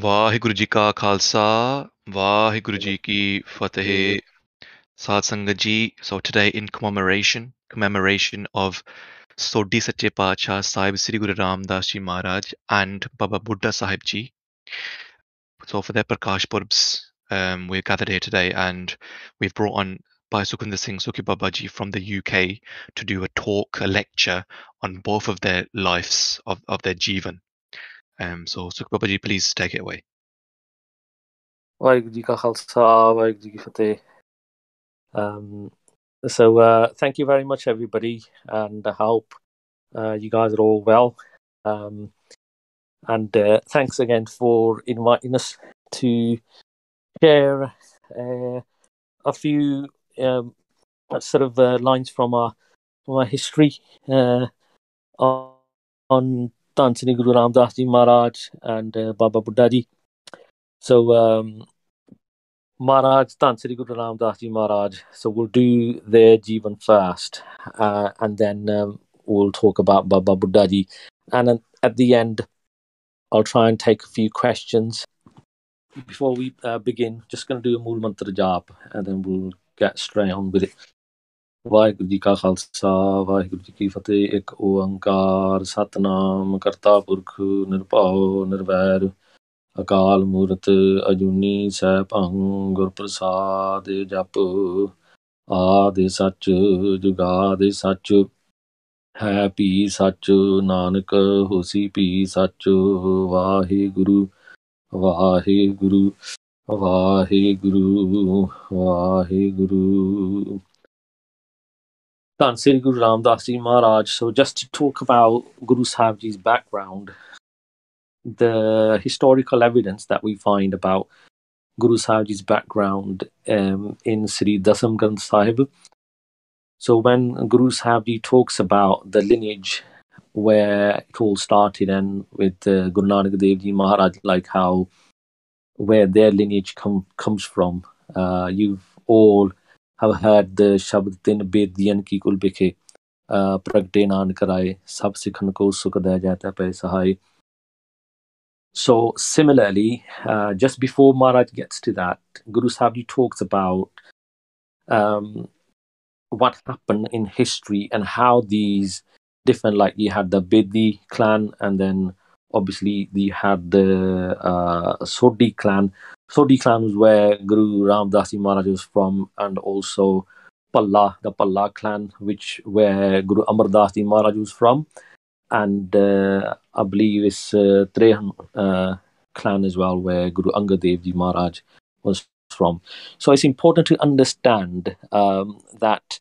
Waheguru ji ka Khalsa Waheguru ji ਕੀ ਫਤਿਹ। ਸਾਧ ਸੰਗਤ ਜੀ so today in commemoration commemoration of Sodhi ਸੱਚੇ Sahib Sahib Sri Guru Ramdas ji and Baba Buddha Sahib ji. So for their prakash purbs um, we're gathered here today and we've brought on Bhai Sukhwinder Singh Sukhi Babaji from the UK to do a talk, a lecture on both of their lives of, of their Jivan. Um, so, Sukh Babaji, please take it away. Um, so uh, thank you very much, everybody, and I hope uh, you guys are all well. Um, and uh, thanks again for inviting us to share uh, a few um, sort of uh, lines from our from our history uh, on Guru Ram Das Ji Maharaj and uh, Baba Ji so um Maharaj, Dhan Sri Guru Ram Das Ji Maharaj. So we'll do their Jivan first, uh, and then um, we'll talk about Baba Buddha Ji. And at the end, I'll try and take a few questions. Before we uh, begin, just going to do a Mool Mantra job, and then we'll get straight on with it. Waheguru ji ਕਾ ਖਾਲਸਾ, ਵਾਹਿਗੁਰੂ ਜੀ ਕੀ ਫਤਿਹ। ਇੱਕ ਓੰਕਾਰ, ਸਤਨਾਮ, ਕਰਤਾ ਪੁਰਖ, ਨਿਰਭਉ, ਨਿਰਵੈਰ, ਅਕਾਲ ਮੂਰਤ, ਅਜੂਨੀ ਸੈਭੰ ਗੁਰ ਪ੍ਰਸਾਦ ਜਪ, ਆਦਿ ਸੱਚ, ਜੁਗਾਦਿ ਸੱਚ, ਹੈ ਵੀ ਸੱਚ, ਨਾਨਕ ਹੋਸੀ ਵੀ ਸੱਚ, Waheguru Waheguru Waheguru Waheguru. Sri Guru Ram Das Ji Maharaj. So just to talk about Guru Sahib Ji's background, the historical evidence that we find about Guru Sahib Ji's background um, in Sri Dasam Granth Sahib. So when Guru Sahib Ji talks about the lineage where it all started and with uh, Guru Nanak Dev Ji Maharaj, like how where their lineage come, comes from, uh, you've all heard the Shabd Tin Bediyan Ki Kul Bikhe Pragte Nan Karaye Sab Sikhan Ko Sukh De Jata Pe Sahai. So similarly, uh, just before Maharaj gets to that, Guru Sahib talks about um, what happened in history and how these different, like you had the Bedi clan, and then obviously you had the uh, Sodhi clan. Sodhi clan was where Guru Ram Das Ji Maharaj was from, and also Palla, the Palla clan, which where Guru Amar Das Ji Maharaj was from and uh, I believe it's uh, Trehan uh, clan as well, where Guru Angad Dev Ji Maharaj was from. So it's important to understand um, that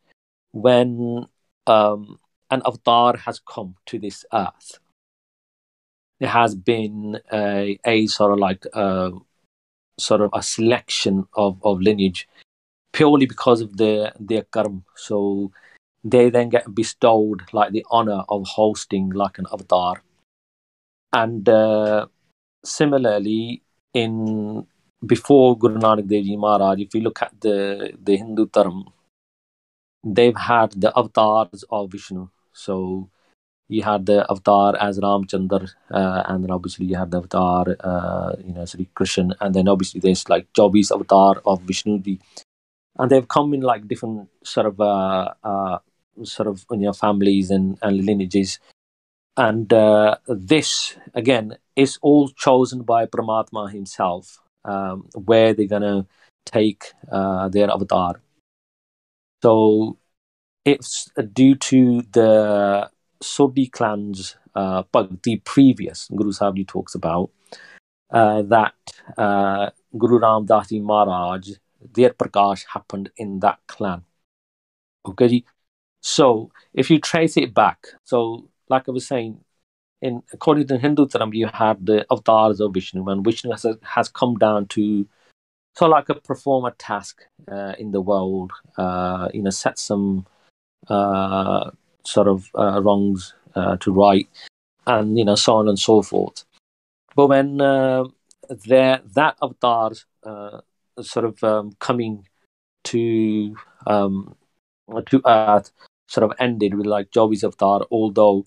when um, an avatar has come to this earth, there has been a, a sort of like a, sort of a selection of, of lineage purely because of their their karma. So they then get bestowed like the honor of hosting like an avatar and uh, similarly in before guru nanak dev ji maharaj if you look at the the hindu dharam, they've had the avatars of vishnu so you had the avatar as ramchandar uh, and then obviously you had the avatar uh, you know sri krishna and then obviously there's like chaubis avatar of vishnu ji and they've come in like different sort of uh, uh, sort of you know families and, and lineages. And uh, this again is all chosen by Paramatma himself um, where they're gonna take uh, their avatar. So it's due to the Sodhi clan's uh, the previous Guru Sahib talks about uh, that uh, Guru Ram Das Ji Maharaj their prakash happened in that clan okay? So if you trace it back, so like I was saying, in according to Hindu Dharma, you had the avatars of Vishnu, and Vishnu has, has come down to so like a perform a task uh, in the world, uh, you know, set some uh, sort of uh, wrongs uh, to right, and you know, so on and so forth. But when uh, there that avatar uh, sort of um, coming to um, to earth sort of ended with like Jovi's avatar, although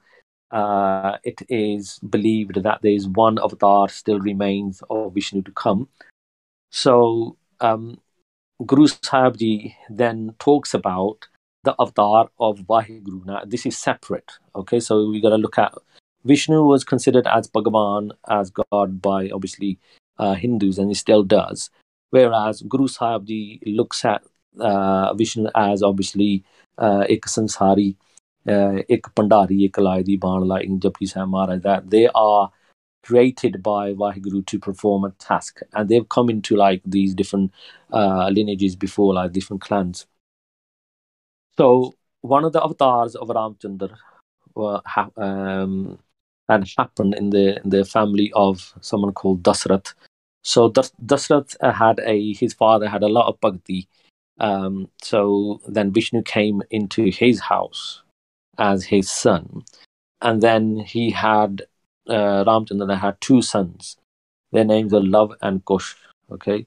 uh, it is believed that there is one avatar still remains of Vishnu to come. So um, Guru Sahib Ji then talks about the avatar of Vaheguru. Now, this is separate. Okay, so we got to look at Vishnu was considered as Bhagavan, as God by obviously uh, Hindus, and he still does. Whereas Guru Sahib Ji looks at uh, Vishnu as obviously uh, ek sansari, uh, ek bhandari, ek laidi, ban like Japji Sahib Maharaj, that they are created by Vaheguru to perform a task. And they've come into like these different uh, lineages before, like different clans. So one of the avatars of Ramchandra uh, ha- um, had happened in the in the family of someone called Dasrath. So Das- Dasrath had a his father had a lot of bhakti. Um, so then Vishnu came into his house as his son, and then he had uh, Ramchandra had two sons. Their names were Lav and Kush. Okay,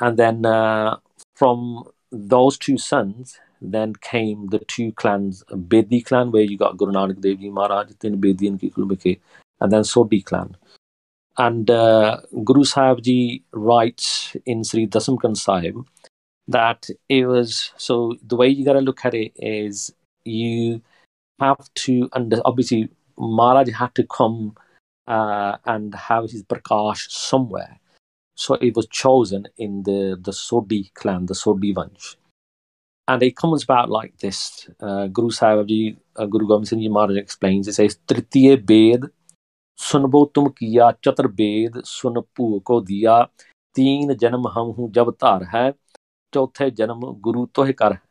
and then uh, from those two sons, then came the two clans, Bedi clan, where you got Guru Nanak Dev Ji Maharaj, then Bedian ki Kulmike, and then Sodhi clan. And uh, Guru Sahib Ji writes in Sri Dasam Dasamkan Sahib that it was so the way you got to look at it is you have to, and obviously Maharaj had to come uh, and have his Prakash somewhere. So it was chosen in the, the Sodhi clan, the Sodhi Vansh. And it comes about like this. Uh, Guru Sahib uh, Guru Gobind Singh Ji Maharaj explains, it says, Tritiye Bed, Sunbo tum kiya, Chatur Bed, Sun Pu ko diya, Teen Janam Ham Hu Jab Tar hai, Chauthe Janam Guru Tohe Kar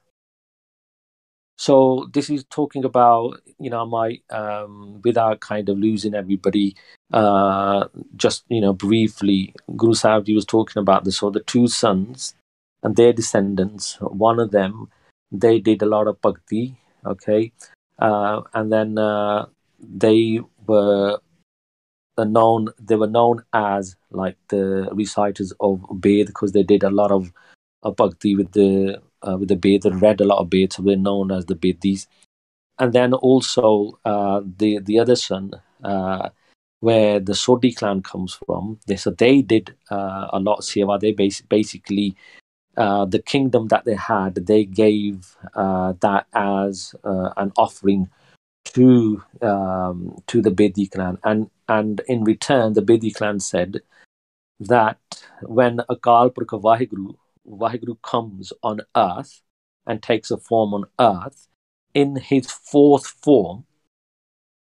so this is talking about you know my um, without kind of losing everybody uh, just you know briefly guru sahib was talking about this so the two sons and their descendants one of them they did a lot of bhakti okay uh, and then uh, they were known they were known as like the reciters of Ved because they did a lot of, of bhakti with the uh, with the Bed, they read a lot of Bed, so they're known as the Bedis. And then also uh, the the other son, uh, where the Sodhi clan comes from, they so they did uh, a lot of seva. They bas- basically uh, the kingdom that they had, they gave uh, that as an offering to um, to the Bedi clan, and and in return, the Bedi clan said that when Akal Purkha Vaheguru Vaheguru comes on earth and takes a form on earth, in his fourth form,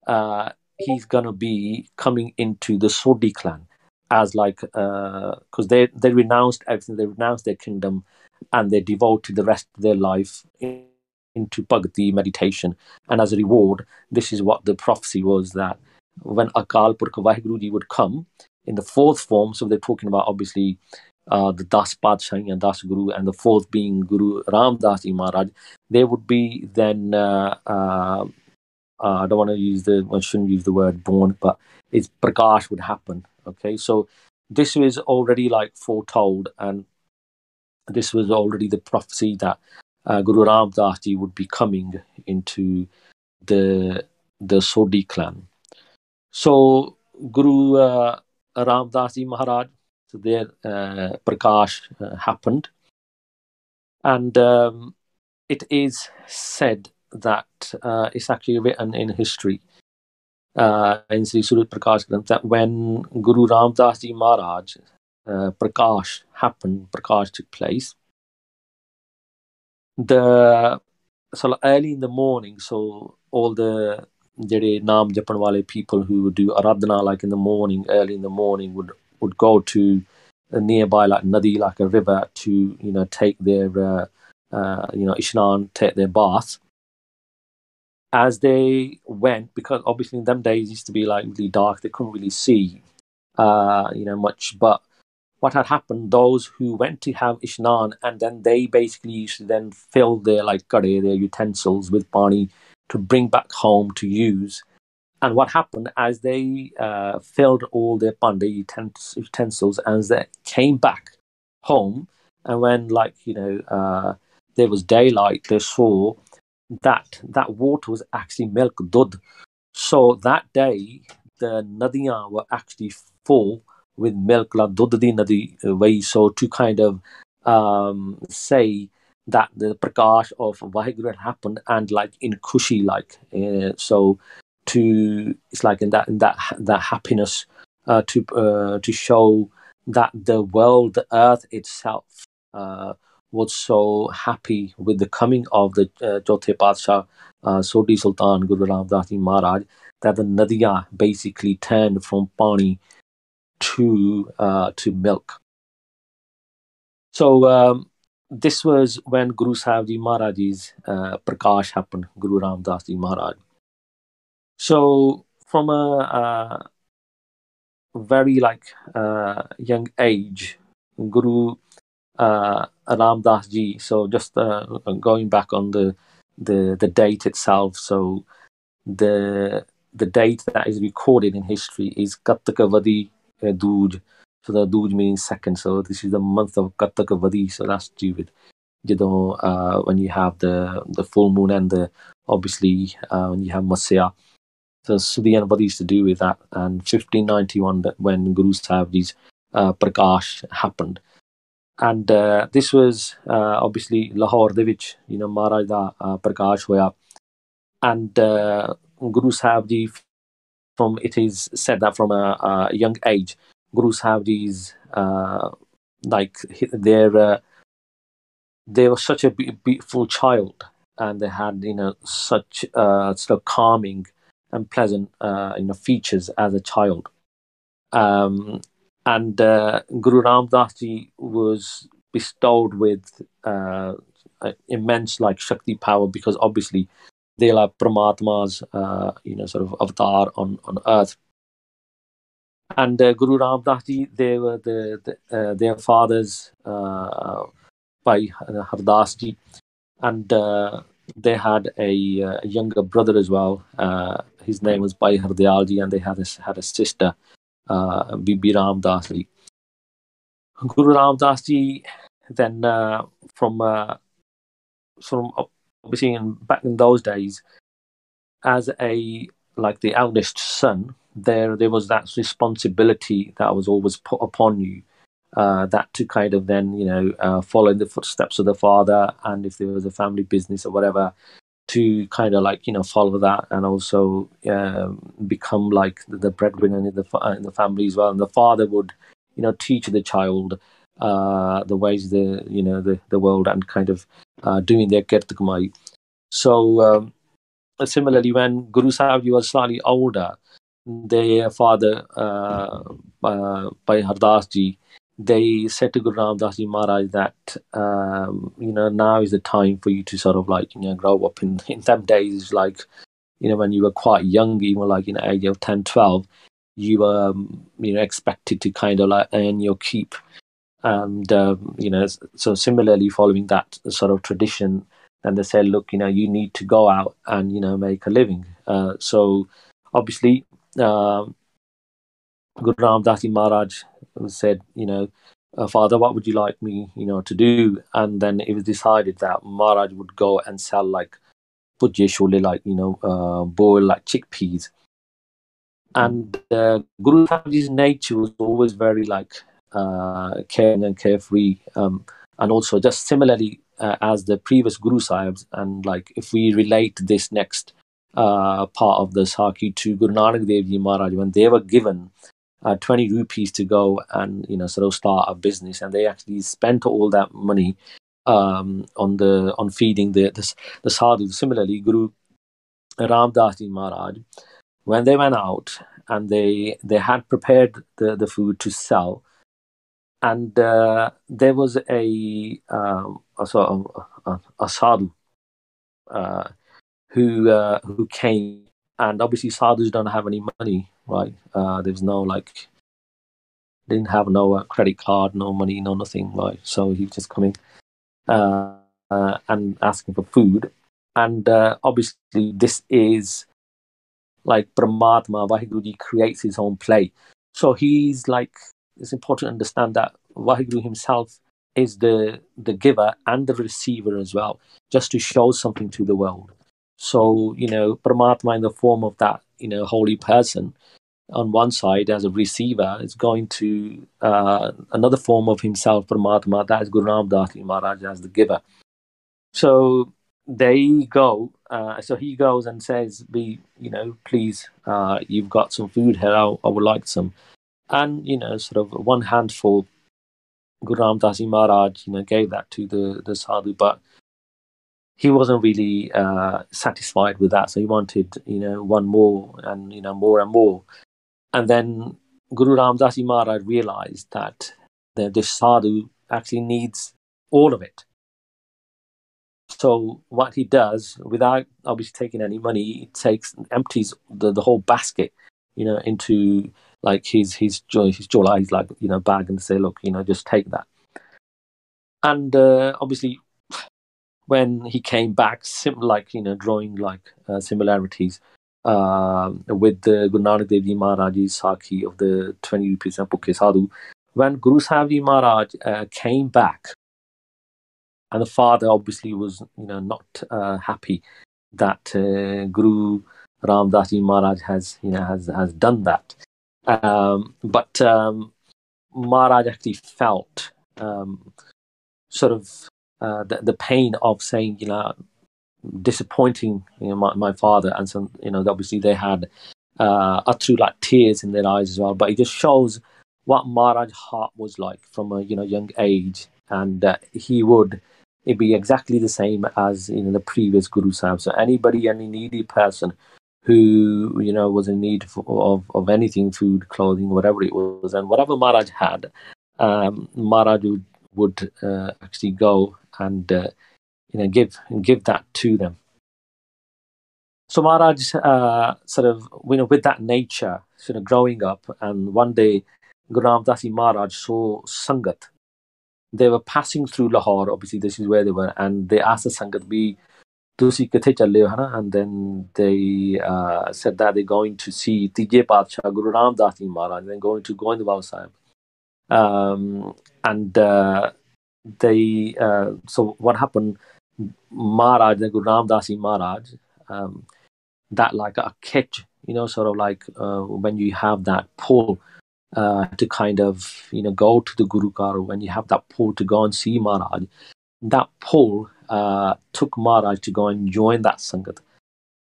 uh, he's gonna be coming into the Sodhi clan as like because uh, they they renounced everything, they renounced their kingdom, and they devoted the rest of their life in, into bhakti meditation. And as a reward, this is what the prophecy was that when Akal Purkha Vaheguru would come in the fourth form, so they're talking about obviously uh, the Das Padshah and Das Guru, and the fourth being Guru Ram Das Maharaj, they would be then, uh, uh, uh, I don't want to use the, I shouldn't use the word born, but it's Prakash would happen. Okay, so this was already like foretold, and this was already the prophecy that uh, Guru Ram Das Ji would be coming into the the Sodhi clan. So Guru uh, Ram Das Ji Maharaj so there, uh, Prakash uh, happened. And um, it is said that uh, it's actually written in history uh, in Sri Suraj Prakash Granth that when Guru Ram Das Ji Maharaj, uh, Prakash happened, Prakash took place, the so early in the morning, so all the Jere Nam ਜਪਣ people who would do aradhana like in the morning early in the morning would would go to a nearby like nadi like a river to you know take their uh, uh, you know ishnan take their bath. As they went, because obviously in them days used to be like really dark, they couldn't really see, uh, you know, much. But what had happened, those who went to have ishnan, and then they basically used to then fill their like kade, their utensils with pani to bring back home to use and what happened as they uh, filled all their Pandey utensils as they came back home, and when like you know uh, there was daylight, they saw that that water was actually milk dud. So that day, the nadiyan were actually full with milk, la duddi nadi way. So to kind of um, say that the prakash of Vaheguru had happened and like in Kushi, like uh, so to it's like in that in that that happiness uh, to uh, to show that the world, the earth itself, uh, was so happy with the coming of the uh, Jothe Padshah, uh, Sodhi Sultan Guru Ram Das Ji Maharaj, that the Nadiya basically turned from pani to uh, to milk. So um, this was when Guru Sahib Ji Maharaj's uh, Prakash happened, Guru Ram Das Ji Maharaj. So from a, a very like uh, young age, Guru uh, Ram Das Ji. So just uh, going back on the the the date itself. So the the date that is recorded in history is Katakavadi uh, Dooj. So the Dooj means second. So this is the month of Katakavadi. So that's with you know uh, when you have the the full moon and the obviously uh, when you have Masya. So Sudiyan Vadi used to do with that. And 1591 when Guru Sahib's uh, Prakash happened. And uh, this was uh, obviously Lahore de vich, you know, uh, Prakash hoya. And uh, Guru Sahib Ji, from it is said that from a, a young age, Guru Sahib Ji's uh, like they're uh, they were such a beautiful child, and they had you know such uh, sort of calming and pleasant uh, you know features as a child. Um, and uh, Guru Ram Das Ji was bestowed with uh, immense like Shakti power because obviously they are Paramatma's uh, you know sort of avatar on on earth. And uh, Guru Ram Das Ji, they were the, the uh, their fathers uh, by Hardas Ji, and they had a, younger brother as well. Uh, his name was Bhai Hardayal Ji, and they had a, had a sister, Bibi Ram Das Ji. Guru Ram Das Ji, then uh, from uh, from obviously in, back in those days, as a like the eldest son, there there was that responsibility that was always put upon you. Uh, that to kind of then you know uh, follow in the footsteps of the father, and if there was a family business or whatever, to kind of like you know follow that and also um, become like the, breadwinner in the in the family as well. And the father would you know teach the child uh, the ways the you know the the world and kind of uh, doing their kirtkamai. So um, similarly, when Guru Sahib was slightly older, their father uh, uh, by Hardas ji, they said to Guru Ram Das Ji Maharaj that um, you know now is the time for you to sort of like you know grow up. In in them days, like you know when you were quite young, even like in the age of 10, 12, you were um, you know expected to kind of like earn your keep and um, you know so similarly following that sort of tradition and they said look you know you need to go out and you know make a living uh, so obviously um, Guru Ram Das Maharaj said you know uh, father what would you like me you know to do and then it was decided that Maharaj would go and sell like pujje like you know uh, boil like chickpeas and uh, Guru Sahib's nature was always very like uh, caring and carefree, um, and also just similarly uh, as the previous Guru Sahibs. And like if we relate this next uh, part of the Sakhi to Guru Nanak Dev Ji Maharaj, when they were given uh, 20 rupees to go and you know sort of start a business, and they actually spent all that money um, on the on feeding the the, the sadhu. Similarly, Guru Ram Das Ji Maharaj, when they went out and they they had prepared the, the food to sell, and uh, there was a um, a sort of a, a sadhu uh, who uh, who came, and obviously sadhus don't have any money, right? Uh, there's no like didn't have no uh, credit card, no money, no nothing, right? So he was just coming uh, and asking for food, and obviously this is like Paramatma, Vaheguru creates his own play. So he's like it's important to understand that Waheguru himself is the the giver and the receiver as well, just to show something to the world. So you know, Paramatma in the form of that you know holy person on one side as a receiver is going to uh, another form of himself, Paramatma, that is Guru Ram Das Maharaj as the giver. So they go. Uh, so he goes and says, "Be you know, please, uh, you've got some food here. I, I, would like some." And you know, sort of one handful. Guru Ram Das Maharaj, you know, gave that to the the sadhu, but he wasn't really uh, satisfied with that. So he wanted, you know, one more and you know more and more. And then Guru Ram Das Maharaj realized that the, the sadhu actually needs all of it. So what he does, without obviously taking any money, he takes empties the, the whole basket, you know, into like his his his jola, his like you know bag, and say, look, you know, just take that. And uh, obviously, when he came back, sim- like you know, drawing like uh, similarities uh, with the Guru Nanak Dev Ji Maharaj's Sakhi of the 20 rupees and Pukhe Sadhu. When Guru Sahib Ji Maharaj uh, came back, and the father obviously was you know not uh, happy that uh, Guru Ram Das Ji Maharaj has you know has has done that, um, but um, Maharaj actually felt um, sort of uh, the, the pain of saying you know disappointing you know my, my father and some you know obviously they had uh through like tears in their eyes as well. But it just shows what Maharaj's heart was like from a you know young age. And uh, he would it be exactly the same as you know the previous Guru Sahib. So anybody any needy person who you know was in need for, of of anything food clothing whatever it was and whatever Maharaj had um, Maharaj would, would uh, actually go and uh, you know give give that to them. So Maharaj uh, sort of you know with that nature sort of growing up, and one day Guru Ramdas Maharaj saw Sangat. They were passing through Lahore. Obviously, this is where they were, and they asked the Sangat, "Be ਤੁਸੀਂ ਕਿੱਥੇ ਚੱਲੇ ਹੋ ਹਨਾ and then they uh, said that they're going to see ਤੀਜੇ ਪਾਤਸ਼ਾਹ Guru Ramdas Ji Maharaj they're going to Goindwal Sahib um, and uh, they uh, so what happened Maharaj, the Guru Ram Das Ji Maharaj, um, that like a catch, you know, sort of like uh, when you have that pull uh, to kind of, you know, go to the Guru Ghar, when you have that pull to go and see Maharaj, that pull uh, took Maharaj to go and join that Sangat.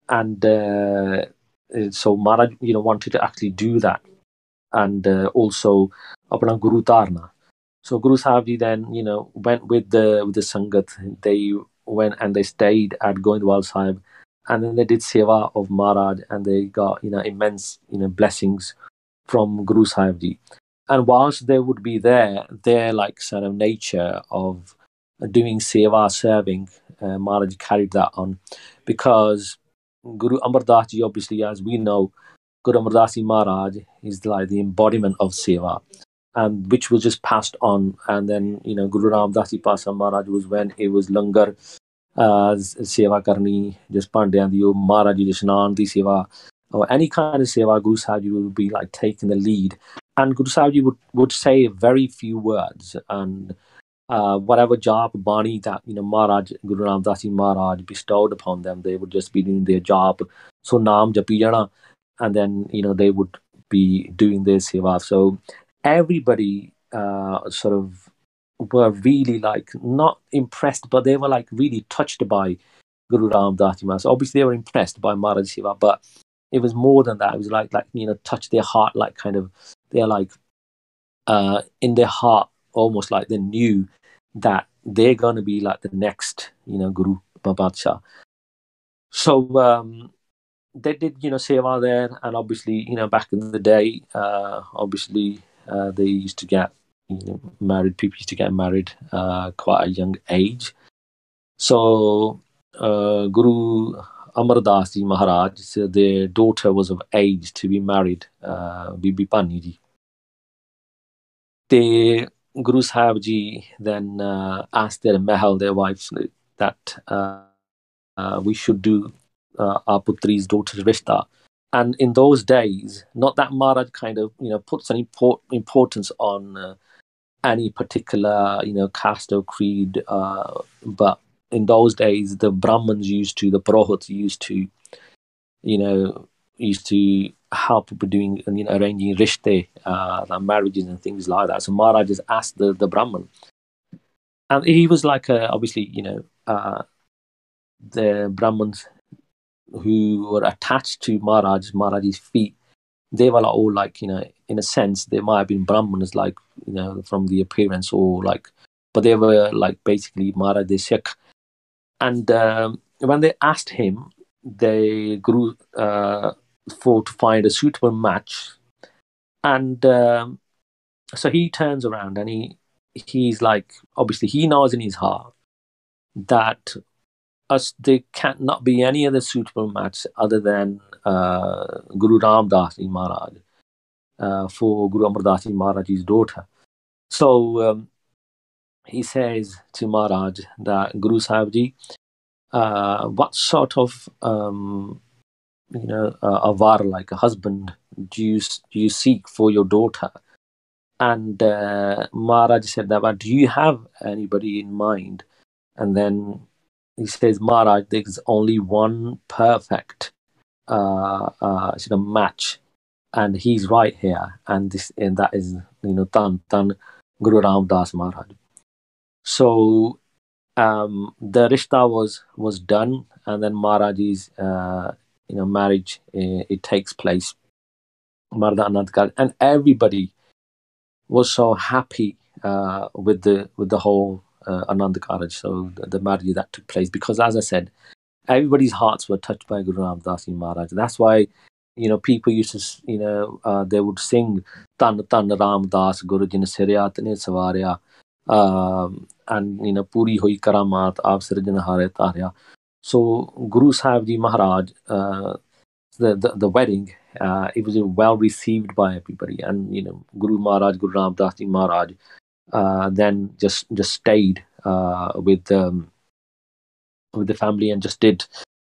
And uh, so Maharaj, you know, wanted to actually do that. And uh, also, Apna Guru Tarna. So Guru Sahib then, you know, went with the with the Sangat. They went and they stayed at Goindwal Sahib, and then they did seva of Maharaj, and they got you know immense you know blessings from Guru Sahib Ji. And whilst they would be there, their like sort of nature of doing seva serving, uh, Maharaj carried that on, because Guru Amar Das Ji, obviously, as we know, Guru Amar Das Ji Maharaj is like the embodiment of seva and which was just passed on. And then, you know, Guru Ram Das Ji Pasa Maharaj was when it was langar, uh, seva karni, just pandiyan di, Maharaj ji Jashnan di seva, or any kind of seva, Guru Sahib would be like taking the lead. And Guru Sahib would, would say very few words. And uh, whatever job, bani that, you know, Maharaj, Guru Ram Das Ji Maharaj bestowed upon them, they would just be doing their job. So Naam Japi Jana. And then, you know, they would be doing their seva. So everybody uh, sort of were really like not impressed, but they were like really touched by Guru Ram Das So obviously they were impressed by Maharaj Shiva, but it was more than that. It was like like you know touch their heart, like kind of they're like uh, in their heart, almost like they knew that they're to be like the next you know Guru Babadsha. So um, they did you know seva there, and obviously you know back in the day, uh, obviously uh, they used to get you know, married. People used to get married uh, quite a young age. So uh, Guru Amar Das Ji Maharaj, so their daughter was of age to be married, uh, Bibi Bhani Ji. The Guru Sahib Ji then uh, asked their mahal, their wives, that uh, uh, we should do uh, our putri's daughter's rishta. And in those days, not that Maharaj kind of you know puts an import, importance on uh, any particular you know caste or creed, uh, but in those days the Brahmins used to, the Purohits used to, you know, used to help people doing you know arranging rishte, uh, marriages and things like that. So Maharaj just asked the the Brahman, and he was like uh, obviously you know uh, the Brahmins who were attached to Maharaj Maharaj's feet. They were all like you know in a sense they might have been Brahmins like you know from the appearance or like, but they were like basically Maharaj the Sikh. And um, when they asked him, they grew. Uh, for to find a suitable match, and um, so he turns around and he he's like obviously he knows in his heart that us there cannot be any other suitable match other than uh, Guru Ram Das Maharaj uh, for Guru Amar Das Maharaj's daughter. So um, he says to Maharaj that Guru Sahib Ji, uh, what sort of um, you know, uh, a var like a husband do you do you seek for your daughter? And uh, Maharaj said that, but do you have anybody in mind? And then he says, Maharaj, there's only one perfect uh, uh, sort of match, and he's right here, and this and that is you know Tan Tan Guru Ram Das Maharaj. So um, the rishta was was done, and then Maharaj is uh, you know marriage uh, it takes place. Marda Anandkar and everybody was so happy uh, with the with the whole uh, Anand Karaj, so the, the marriage that took place because as I said everybody's hearts were touched by Guru Ram Das Maharaj. That's why you know people used to you know uh, they would sing Tan Tan Ram Das Guru Jin Siryat Ne Savarya um, and you know Puri Hoi Karamat Aap Sirjan Hare Tarya. So Guru Sahib Ji Maharaj, uh, the, the, the wedding, uh, it was well received by everybody, and you know Guru Maharaj, Guru Ram Das Ji Maharaj, uh, then just just stayed uh, with um, with the family and just did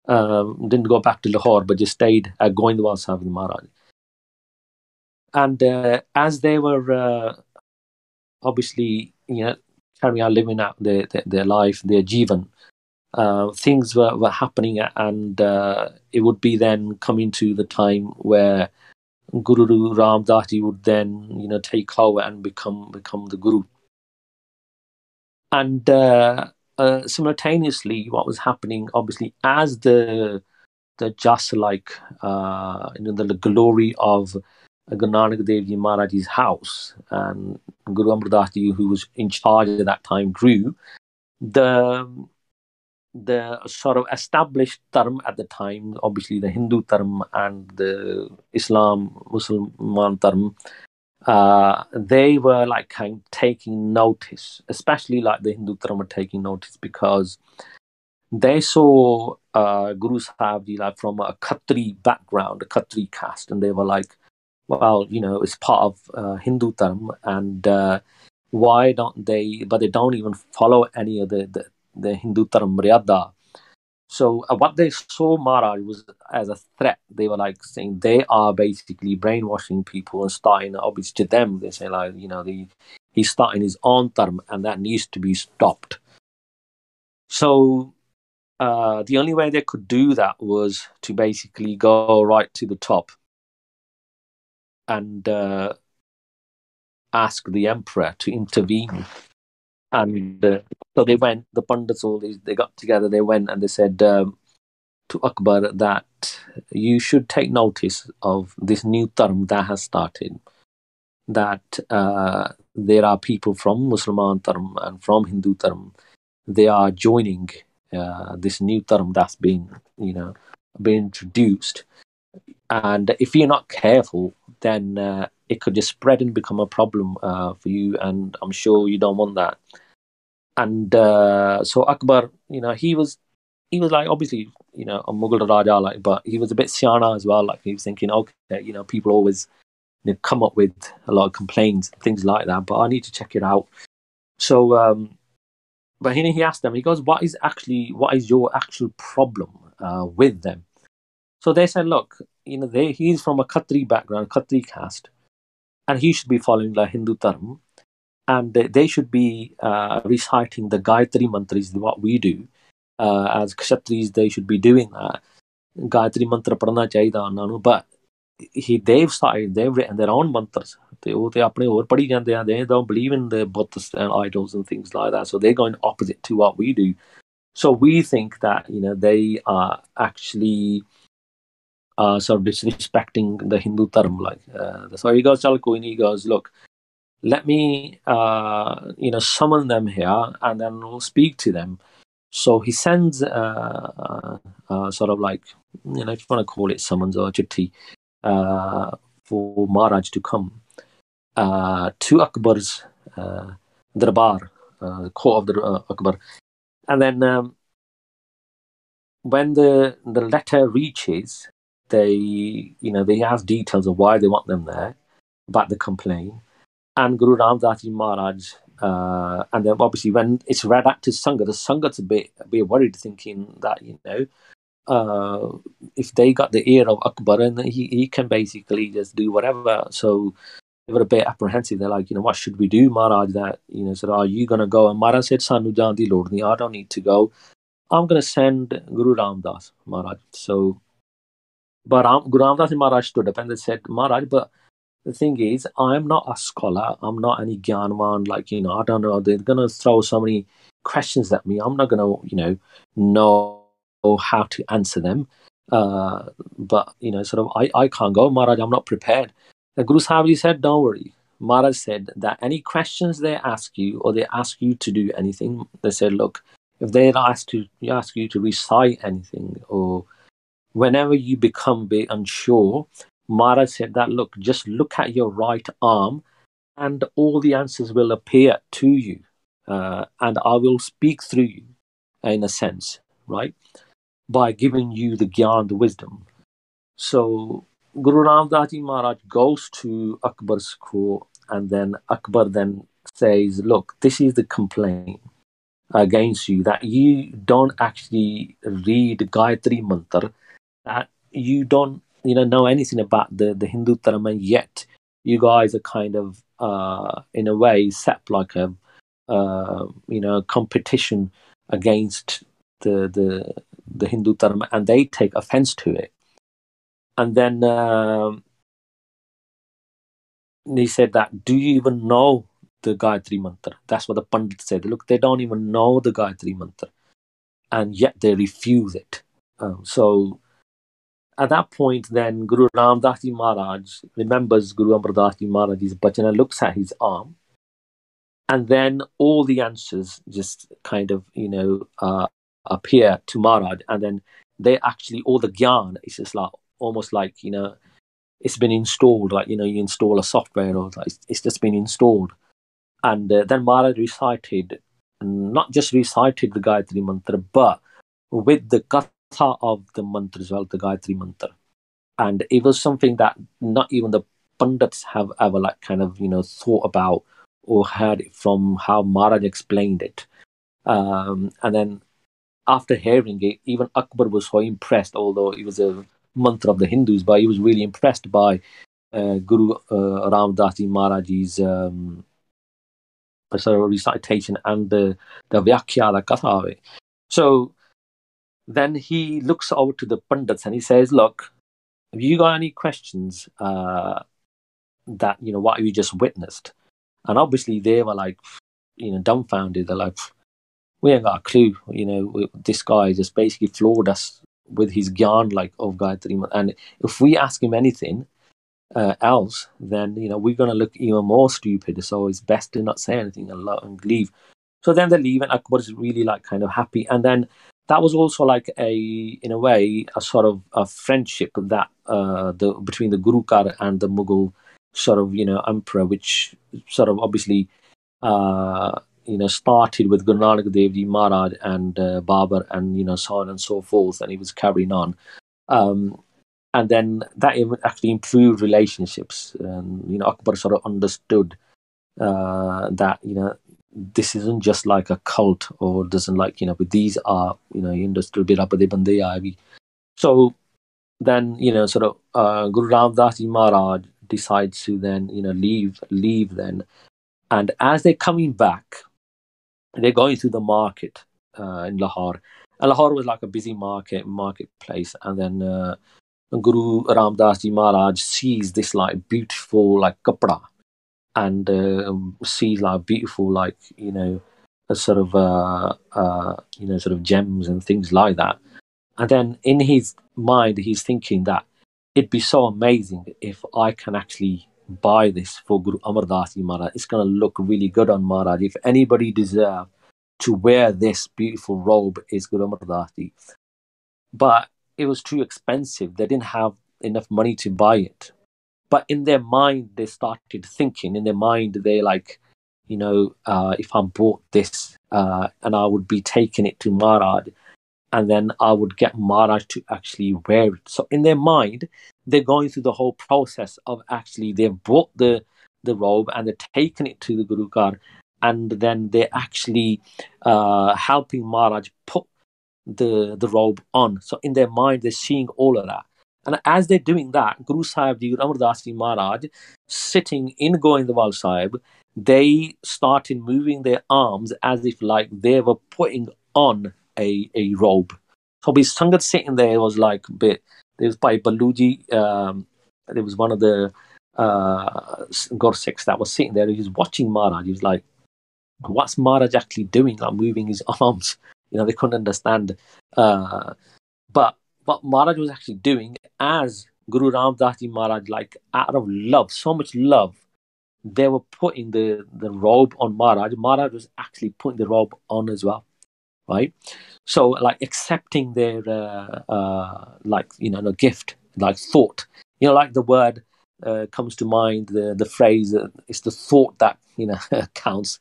um, didn't go back to Lahore, but just stayed at Goindwal Sahib Maharaj. And uh, as they were uh, obviously, you know, carrying out living out their, their, their life, their jivan, uh, things were, were happening, and it would be then coming to the time where Guru Ram Das would then, you know, take over and become become the guru. And uh, uh, simultaneously, what was happening, obviously, as the the just like uh, you know the, the glory of Guru Nanak Maharaj's house and Guru Amar Ji, who was in charge at that time, grew. The the sort of established term at the time, obviously the Hindu dharam and the Islam Muslim dharam, uh, they were like kind of taking notice, especially like the Hindu dharam were taking notice because they saw uh, Guru Sahib like from a Khatri background, a Khatri caste, and they were like, well, you know, it's part of uh, Hindu dharam, and uh, why don't they? But they don't even follow any of the, the the Hindu Dharma Maryada. So uh, what they saw Maharaj was as a threat. They were like saying they are basically brainwashing people and starting obviously to them. They say like you know the, he's starting his own dharam and that needs to be stopped. So uh, the only way they could do that was to basically go right to the top and uh, ask the emperor to intervene and uh, so they went, the pundits, all these, they got together, they went and they said um, to Akbar that you should take notice of this new dharam that has started. That uh, there are people from Muslim dharam and from Hindu dharam, they are joining uh, this new dharam that's been, you know, been introduced. And if you're not careful, then uh, it could just spread and become a problem uh, for you. And I'm sure you don't want that and uh, so Akbar, you know, he was he was like obviously you know a Mughal Raja, like, but he was a bit siana as well. Like he was thinking, okay, you know, people always you know, come up with a lot of complaints, things like that, but I need to check it out. So, um, but he he asked them, he goes, what is actually what is your actual problem uh, with them? So they said, look, you know, they he's from a Khatri background, Khatri caste, and he should be following the Hindu Dharma and they should be uh, reciting the Gayatri mantras, what we do. Uh, as Kshatris, they should be doing that. Gayatri ਮੰਤਰ ਪੜਨਾ ਚਾਹੀਦਾ ਉਹਨਾਂ ਨੂੰ but he they've started they've written their own mantras ਤੇ ਉਹ ਤੇ ਆਪਣੇ ਹੋਰ ਪੜੀ ਜਾਂਦੇ ਆ they don't believe in the Buddhist and idols and things like that so they're going opposite to what we do so we think that you know they are actually uh, sort of disrespecting the Hindu dharma like uh, so he goes Chal he goes look let me uh, you know summon them here and then we'll speak to them so he sends uh, uh, uh, sort of like you know if you want to call it summons or chitti uh, for Maharaj to come uh, to Akbar's Darbar, court of the Akbar. And then um, when the, the letter reaches, they, you know, they have details of why they want them there, about the complaint. And Guru Ram Das Ji Maharaj, uh, and then obviously when it's read out to Sangat, the Sangat's a bit, a bit worried, thinking that, you know, uh, if they got the ear of Akbar and he, he can basically just do whatever. So they were a bit apprehensive. They're like, you know, what should we do, Maharaj? That, you know, said, are you going to go? And Maharaj said, Sanu Jandi Lord, I don't need to go. I'm going to send Guru Ram Das, Maharaj. So, but Ram, Guru Ramdas Maharaj stood up and they said, Maharaj, but the thing is, I'm not a scholar. I'm not any Gyanwan. Like, you know, I don't know. They're going to throw so many questions at me. I'm not going to, you know, know how to answer them. Uh, but you know, sort of, I, I can't go, Maharaj. I'm not prepared. The Guru Sahib said, "Don't worry." Maharaj said that any questions they ask you or they ask you to do anything, they said, "Look, if they ask to ask you to recite anything or whenever you become a bit unsure." Maharaj said that, "Look, just look at your right arm, and all the answers will appear to you, uh, and I will speak through you, in a sense, right?" by giving you the gyan, the wisdom. So Guru Ram Ji Maharaj goes to Akbar's court, and then Akbar then says, "Look, this is the complaint against you that you don't actually read Gayatri Mantra, you don't, you know, know anything about the the Hindu Dharma, yet you guys are kind of, uh, in a way, set like a, uh, you know, competition against the the the Hindu Dharma, and they take offense to it. And then um, he said that, do you even know the Gayatri Mantra? That's what the Pandit said. Look, they don't even know the Gayatri Mantra, and yet they refuse it. Um, so at that point, then Guru Ram Das Maharaj remembers Guru Amar Das Maharaj's bhajan looks at his arm, and then all the answers just kind of, you know, uh, appear to Maharaj, and then they actually all the gyan is just like almost like you know it's been installed, like you know you install a software or like it's just been installed, and uh, then Maharaj recited, not just recited the Gayatri mantra, but with the of the mantra as well, the Gayatri mantra, and it was something that not even the pundits have ever like kind of you know thought about or heard from how Maharaj explained it. Um, and then after hearing it, even Akbar was so impressed, although it was a mantra of the Hindus, but he was really impressed by uh, Guru uh, Ram Das Ji Maharaj's um, sort of recitation and the, the Vyakhya, the Katha of it. So then he looks over to the Pandits and he says, Look, have you got any questions uh, that, you know, what you just witnessed? And obviously they were like, you know, dumbfounded. They're like, we ain't got a clue. You know, this guy just basically floored us with his yarn like of Gayatri. And if we ask him anything uh, else, then you know we're gonna look even more stupid. So it's best to not say anything and, and leave. So then they leave, and Akbar is really like kind of happy. And then that was also like a, in a way, a sort of a friendship that uh, the between the Guru Gurukar and the Mughal sort of you know emperor, which sort of obviously uh, you know, started with Guru Nanak Dev Ji Maharaj and uh, Babar and, you know, so on and so forth, and he was carrying on. Um, and then that actually improved relationships. And, you know, Akbar sort of understood uh, that, you know, this isn't just like a cult or doesn't like, you know, but these are, you know, he understood it. So then, you know, sort of uh, Guru Ram Das Ji Maharaj decides to then, you know, leave, leave then. And as they're coming back, they're going through the market uh, in Lahore, And Lahore was like a busy market marketplace, and then uh, Guru Ramdas Ji Maharaj sees this like beautiful like kapda, and uh, sees like beautiful like you know a sort of uh, uh, you know sort of gems and things like that. And then in his mind, he's thinking that it'd be so amazing if I can actually buy this for Guru Amar Das Maharaj. It's going to look really good on Maharaj. If anybody deserve to wear this beautiful robe, is Guru Amar Das. But it was too expensive. They didn't have enough money to buy it. But in their mind, they started thinking. In their mind, they like, you know, uh, if I bought this uh, and I would be taking it to Maharaj, and then I would get Maharaj to actually wear it. So in their mind, they're going through the whole process of actually they've bought the the robe and they're taking it to the Guru Ghar, and then they're actually uh, helping Maharaj put the the robe on. So in their mind, they're seeing all of that. And as they're doing that, Guru Sahib Ji, Amar Das Ji Maharaj, sitting in Goindwal Sahib, they started moving their arms as if like they were putting on a, a robe. So his Sangat sitting there was like a bit, there was by Baluji, um, there was one of the uh, Gursikhs that was sitting there, he was watching Maharaj, he was like, what's Maharaj actually doing? Like moving his arms. You know, they couldn't understand. Uh, what Maharaj was actually doing as Guru Ram Das Ji Maharaj, like out of love, so much love, they were putting the, the robe on Maharaj. Maharaj was actually putting the robe on as well, right? So, like accepting their, uh, uh, like, you know, gift, like thought. You know, like the word uh, comes to mind, the, the phrase, uh, it's the thought that, you know, counts.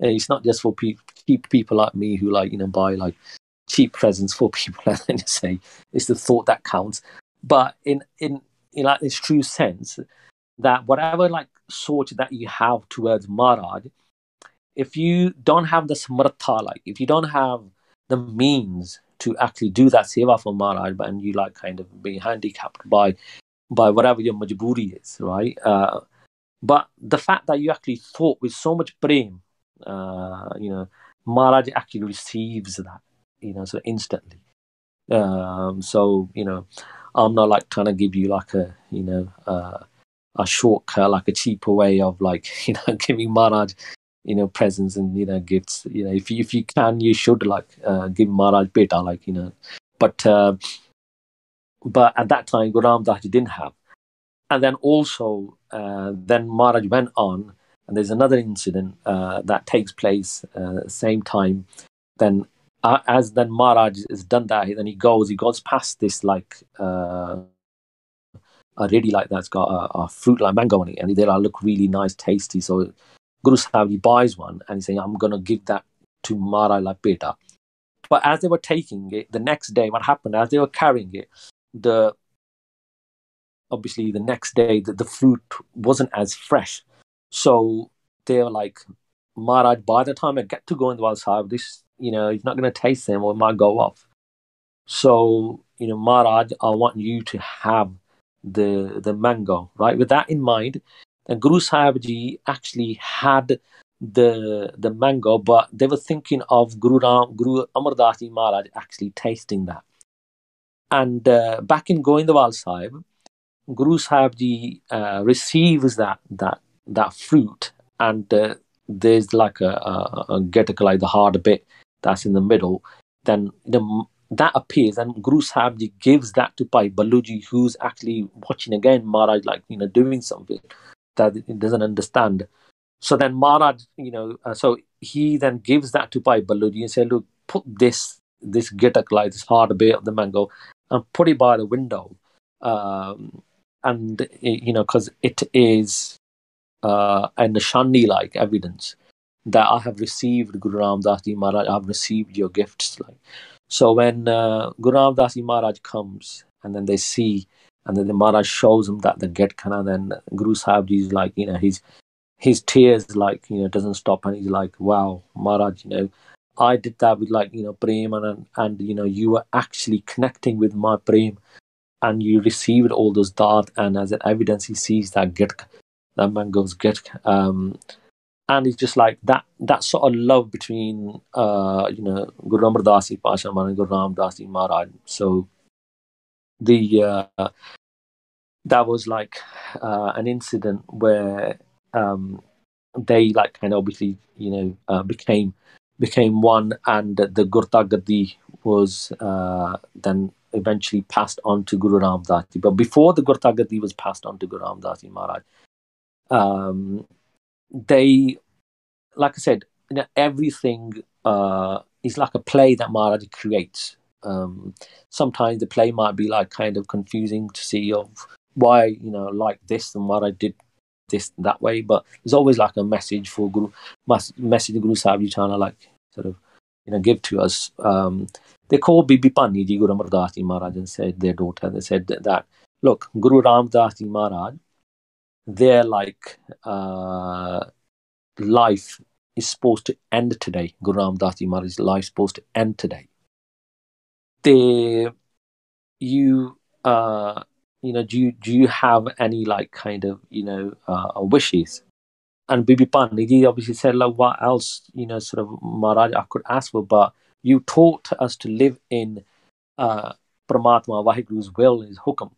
it's not just for pe- cheap people like me who, like, you know, buy like cheap presents for people and then say it's the thought that counts. But in, in, in like this true sense, that whatever like sort that you have towards Maharaj, if you don't have the samartha, like if you don't have the means to actually do that seva for Maharaj, and you like kind of being handicapped by by whatever your majburi is, right? Uh, but the fact that you actually thought with so much prem, uh, you know, Maharaj actually receives that, you know, so instantly. Um, so you know, I'm not like trying to give you like a you know uh, a shortcut, like a cheaper way of like you know giving Maharaj you know presents and you know gifts. You know, if you, if you can, you should like uh, give Maharaj beta, like you know. But uh, but at that time, Guru Ramdas didn't have. And then also, uh, then Maharaj went on, and there's another incident uh, that takes place uh, same time. Then, uh, as then Maharaj has done that, then he goes, he goes past this like uh, a ready like that's got a, a, fruit like mango on it, and they like, look really nice, tasty. So Guru Sahib he buys one, and he's saying, "I'm gonna give that to Mara like beta." But as they were taking it, the next day, what happened? As they were carrying it, the obviously the next day the, the fruit wasn't as fresh, so they were like, "Maharaj, by the time I get to Goindwal Sahib, this you know he's not gonna taste them or it might go off." So you know, Maharaj, I want you to have the the mango, right? With that in mind, and Guru Sahib Ji actually had the the mango, but they were thinking of Guru Ram, Guru Amar Das Ji Maharaj actually tasting that. And uh, back in Goindwal Sahib, Guru Sahib Ji uh, receives that that that fruit, and uh, there's like a, a, a get like the hard bit that's in the middle. Then the that appears and Guru Sahib Ji gives that to Bhai Baluji who's actually watching again Maharaj like you know doing something that he doesn't understand. So then Maharaj, you know, uh, so he then gives that to Bhai Baluji and say, look, put this this gitak like this hard bit of the mango and put it by the window. Um, and it, you know, because it is uh, a nishani like evidence that I have received Guru Ram Das Ji Maharaj, I have received your gifts like. So when uh, Guru Ramdas Maharaj comes and then they see, and then the Maharaj shows him that the get kana, then Guru Sahib is like, you know, his his tears like, you know, doesn't stop, and he's like, wow, Maharaj, you know, I did that with like, you know, prem, and and you know, you were actually connecting with my prem, and you received all those dart, and as an evidence, he sees that get, that man goes get, um, and it's just like that that sort of love between uh, you know Guru Amar Das Pasha and Guru Ram Das Maharaj. So the uh, that was like uh, an incident where um, they like kind of obviously you know uh, became became one, and the Gurta Gadi was uh, then eventually passed on to Guru Ram Das. But before the Gurta was passed on to Guru Ram Das Maharaj, um, they, like I said, you know, everything uh, is like a play that Maharaj creates. Um, sometimes the play might be like kind of confusing to see of why you know like this and what I did this that way, but there's always like a message for Guru, message Guru Sahib Ji to like sort of you know give to us. Um, they called Bibi Bhani Guru Amar Das Ji Maharaj and said their daughter. They said that look, Guru Ram Das Maharaj their like uh, life is supposed to end today. Guru Ram Das Maharaj's life is supposed to end today. They, you, uh, you know, do you, do you have any like kind of you know uh, wishes? And Bibi Bhani obviously said, like, what else, you know, sort of Maharaj I could ask for, but you taught us to live in uh, Paramatma, Vahiguru's will, his hukam.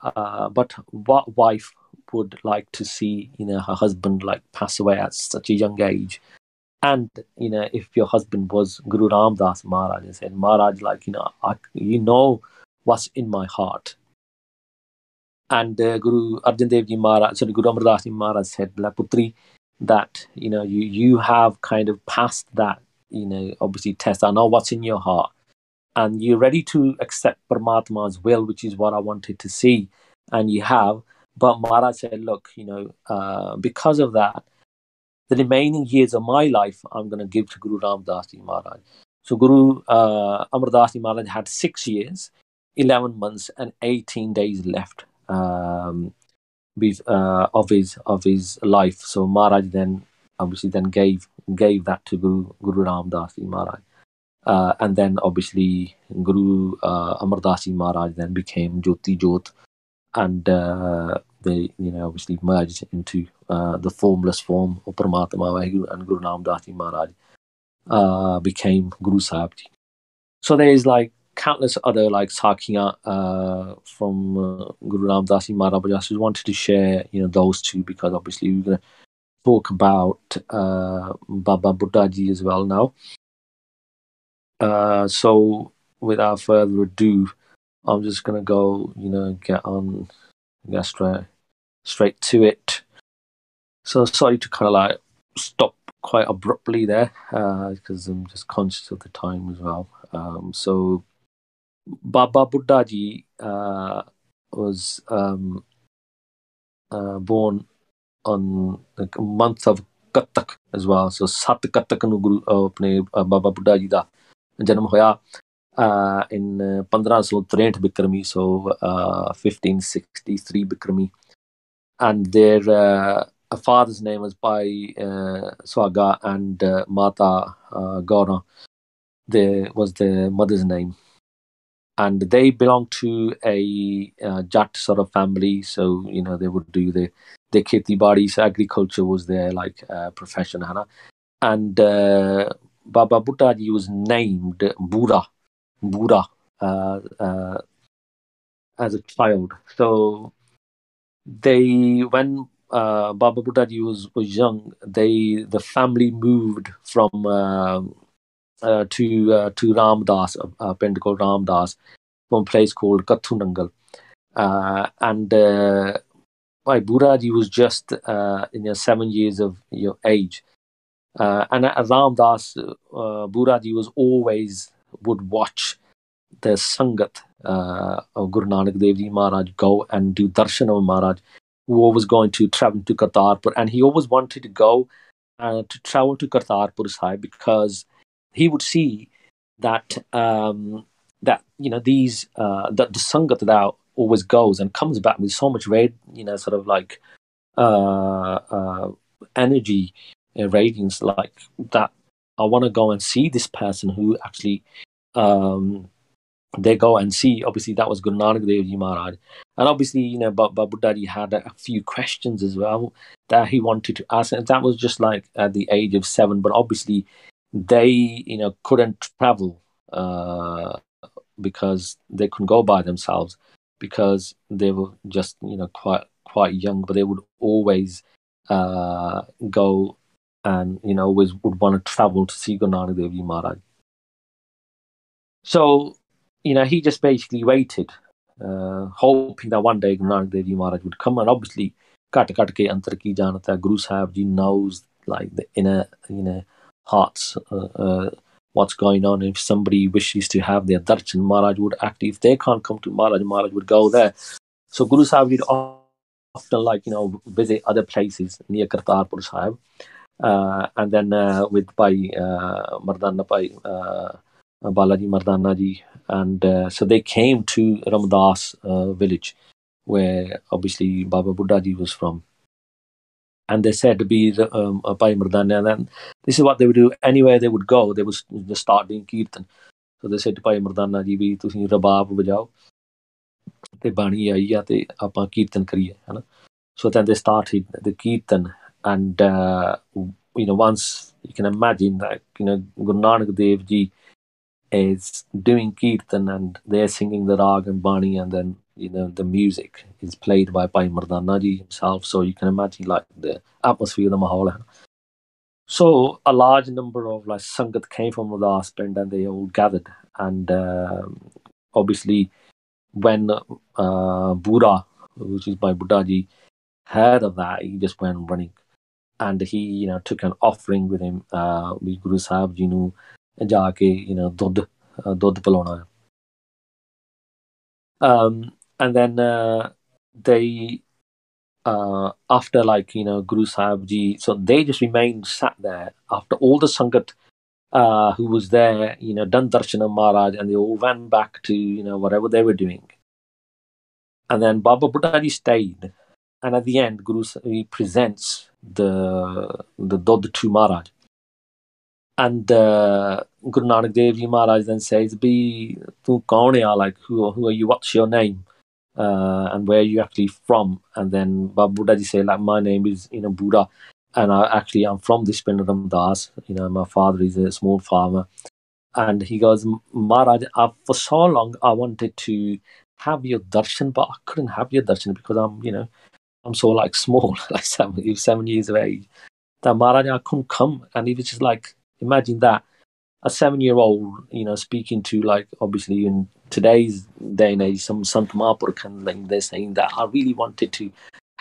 Uh, but what wife would like to see you know her husband like pass away at such a young age. And you know if your husband was guru ram das maharaj and said maharaj like you know I, you know what's in my heart. And uh, guru arjan dev ji maharaj sorry guru amar das ji maharaj said putri that you know you you have kind of passed that you know obviously test. I know what's in your heart. And you're ready to accept Paramatma's will, which is what I wanted to see, and you have. But Maharaj said, look, you know, uh, because of that, the remaining years of my life, I'm going to give to Guru Ram Das Ji Maharaj. So Guru uh, Amar Das Ji Maharaj had six years, 11 months, and 18 days left um, uh, of his of his life. So Maharaj then obviously then gave gave that to Guru Guru Ram Das Ji Maharaj. Uh, and then obviously Guru uh, Amar Das Ji Maharaj then became Jyoti Jot and uh, they you know obviously merged into uh, the formless form of Paramatma and Guru Ram Das Maharaj uh, became Guru Sahib Ji. So there is like countless other like sakhiyan uh, from uh, Guru Ram Das Maharaj. I just wanted to share you know those two because obviously we're gonna talk about uh, Baba Buddha as well now. Uh, so without further ado, I'm just gonna go, you know, get on, get straight, straight to it. So sorry to kind of like stop quite abruptly there because uh, I'm just conscious of the time as well. Um, so Baba Buddha Ji uh, was um, uh, born on the month of Katak as well. So Sat Katak ਨੂੰ ਗੁਰੂ ਆਪਣੇ ਬਾਬਾ ਬੁੱਢਾ ਜੀ ਦਾ ਜਨਮ ਹੋਇਆ uh, in uh, 1563 Bikrami, so uh, 1563 Bikrami. And their uh, father's name was Bhai uh, Swaga and Mata uh, was the mother's name. And they belonged to a Jat sort of family, so you know they would do the the kheti so agriculture was their like profession, Hana. And Baba Buddhaji was named Bura Buddha uh, uh, as a child. So they, when uh, Baba Buddha was, was young, they the family moved from uh, uh, to uh, to Ramdas, a, Pind called Ramdas, from a place called Kathunangal, and my Buddhaji was just uh, in your seven years of your age, uh, and at Ramdas, uh, Buddhaji was always would watch the Sangat uh, of Guru Nanak Dev Ji Maharaj go and do darshan of Maharaj, who was going to travel to Kartarpur. And he always wanted to go uh, to travel to Kartarpur Sahib because he would see that um, that you know these uh, that the Sangat that always goes and comes back with so much red, you know, sort of like uh, uh, energy uh, radiance like that. I want to go and see this person who actually um, they go and see. Obviously, that was Guru Nanak Dev Ji Maharaj, and obviously, you know, Babu Daddy had a, few questions as well that he wanted to ask, and that was just like at the age of seven. But obviously, they, you know, couldn't travel uh, because they couldn't go by themselves because they were just, you know, quite quite young. But they would always uh, go and you know always would want to travel to see Guru Nanak Dev Ji Maharaj. So you know, he just basically waited, uh, hoping that one day Guru Nanak Dev Ji Maharaj would come. And obviously, kat kat ke antar ki janata, Guru Sahib Ji knows like the inner, you know, hearts, uh, uh, what's going on. If somebody wishes to have their darshan, Maharaj would act. If they can't come to Maharaj, Maharaj would go there. So Guru Sahib would often like, you know, visit other places near Kartarpur Sahib. Uh, and then uh, with by uh, Mardana by uh, Balaji Mardana ji, and uh, so they came to Ramdas uh, village, where obviously Baba Buddha ji was from, and they said to be the um, Bhai Mardana, and then this is what they would do. Anywhere they would go, they would start doing kirtan. So they said to Bhai Mardana ji, ਵੀ ਤੁਸੀਂ ਰਬਾਬ ਵਜਾਓ ਤੇ ਬਾਣੀ ਆਈ ਆ ਤੇ ਆਪਾਂ ਕੀਰਤਨ ਕਰੀਏ ਹਨਾ so then they started the kirtan and uh, you know once you can imagine that you know Guru Nanak Dev ji is doing kirtan and they're singing the rag and bani and then you know the music is played by Bhai Mardana ji himself. So you can imagine like the atmosphere the mahal so a large number of like sangat came from the Pind and they all gathered. And uh, obviously when uh, Buddha which is by Buddha ji heard of that he just went running. And he you know took an offering with him. Uh, with Guru Sahib ji nu ਜਾ ਕੇ you know ਦੁੱਧ ਦੁੱਧ ਪਿਲਾਉਣਾ ਹੈ um and then uh, they uh, after like you know Guru Sahib ji, so they just remained sat there after all the sangat uh, who was there, you know, done darshan of Maharaj, and they all went back to you know whatever they were doing. And then Baba Buddha ji stayed, and at the end, Guru he presents the the Dod to Maharaj, and uh, Guru Nanak Dev Ji Maharaj then says, "Be tu kaun Like who who are you? What's your name? Uh, and where are you actually from?" And then Buddha Ji say, "Like my name is you know Buddha, and I actually I'm from this Pind Ramdas. You know my father is a small farmer." And he goes, Maharaj, uh, for so long I wanted to have your darshan, but I couldn't have your darshan because I'm, you know, I'm so like small, like seven, seven years of age. That Maharaj, I couldn't come, and he was just like, imagine that a seven year old, you know, speaking to like obviously in today's day and age, some Sant Mahaprabhu and like they're saying that I really wanted to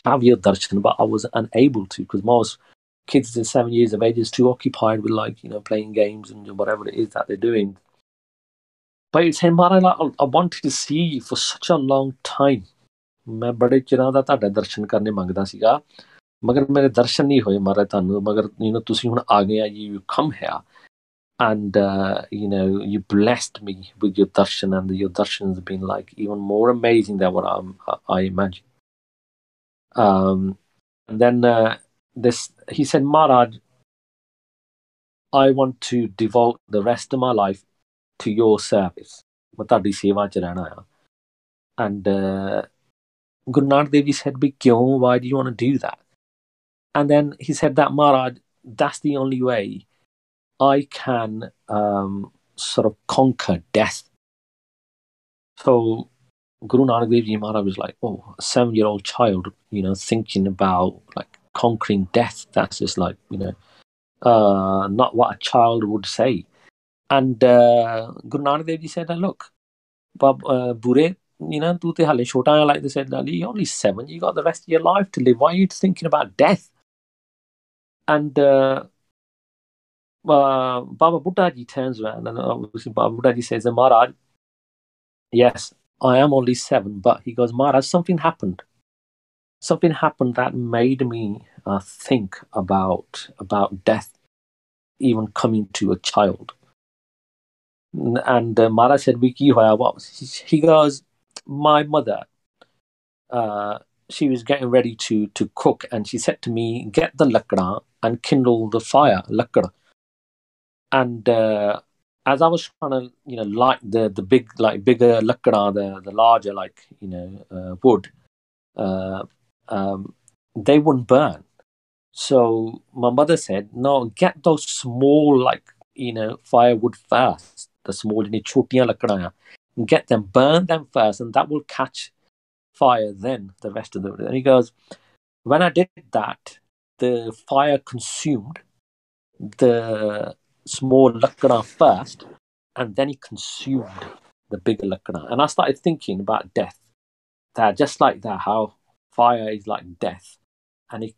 have your darshan, but I was unable to because most kids in seven years of age is too occupied with like, you know, playing games and whatever it is that they're doing. But it's saying, Maharaj, I wanted to see you for such a long time. ਮੈਂ ਬੜੇ ਚਿਰਾਂ ਦਾ ਤੁਹਾਡਾ ਦਰਸ਼ਨ ਕਰਨੇ ਮੰਗਦਾ ਸੀਗਾ ਮਗਰ ਮੇਰੇ ਦਰਸ਼ਨ ਨਹੀਂ ਹੋਏ ਮਹਾਰਾਜ ਤੁਹਾਨੂੰ ਮਗਰ ਯੂ نو ਤੁਸੀਂ ਹੁਣ ਆ ਗਏ ਆ you come here and uh, you know you blessed me with your darshan and your darshan has been like even more amazing than what I'm, i imagine um, and then uh, this he said maharaj i want to devote the rest of my life to your service and uh, Guru Nanak Dev Ji said, why do you want to do that? And then he said that Maharaj, that's the only way I can um, sort of conquer death. So Guru Nanak Dev Ji Maharaj was like, oh, a seven year old child, you know, thinking about like conquering death. That's just like, you know, uh, not what a child would say. And uh, Guru Nanak Dev Ji said, look, Bab, uh, Bure, you know, tu te like they said, you're only seven, you got the rest of your life to live. Why are you thinking about death? And uh, uh, Baba Buddhaji turns around and obviously Baba Buddhaji says, Maharaj, yes, I am only seven, but he goes, Maharaj, something happened. Something happened that made me uh, think about about death, even coming to a child. And uh, Maharaj said, Viki what? He goes, My mother, uh, she was getting ready to, to cook, and she said to me, Get the lakra and kindle the fire, lakra. And uh, as I was trying to, you know, light the the big, like bigger lakra, the the larger, like you know, uh, wood, uh, um, they wouldn't burn. So my mother said, "No, get those small, like you know, firewood first. The small, you know, lakra, get them, burn them first, and that will catch fire. Then the rest of the." And he goes, "When I did that, the fire consumed the small lakra first, and then he consumed the bigger lakra. And I started thinking about death. That just like that, how fire is like death, and it,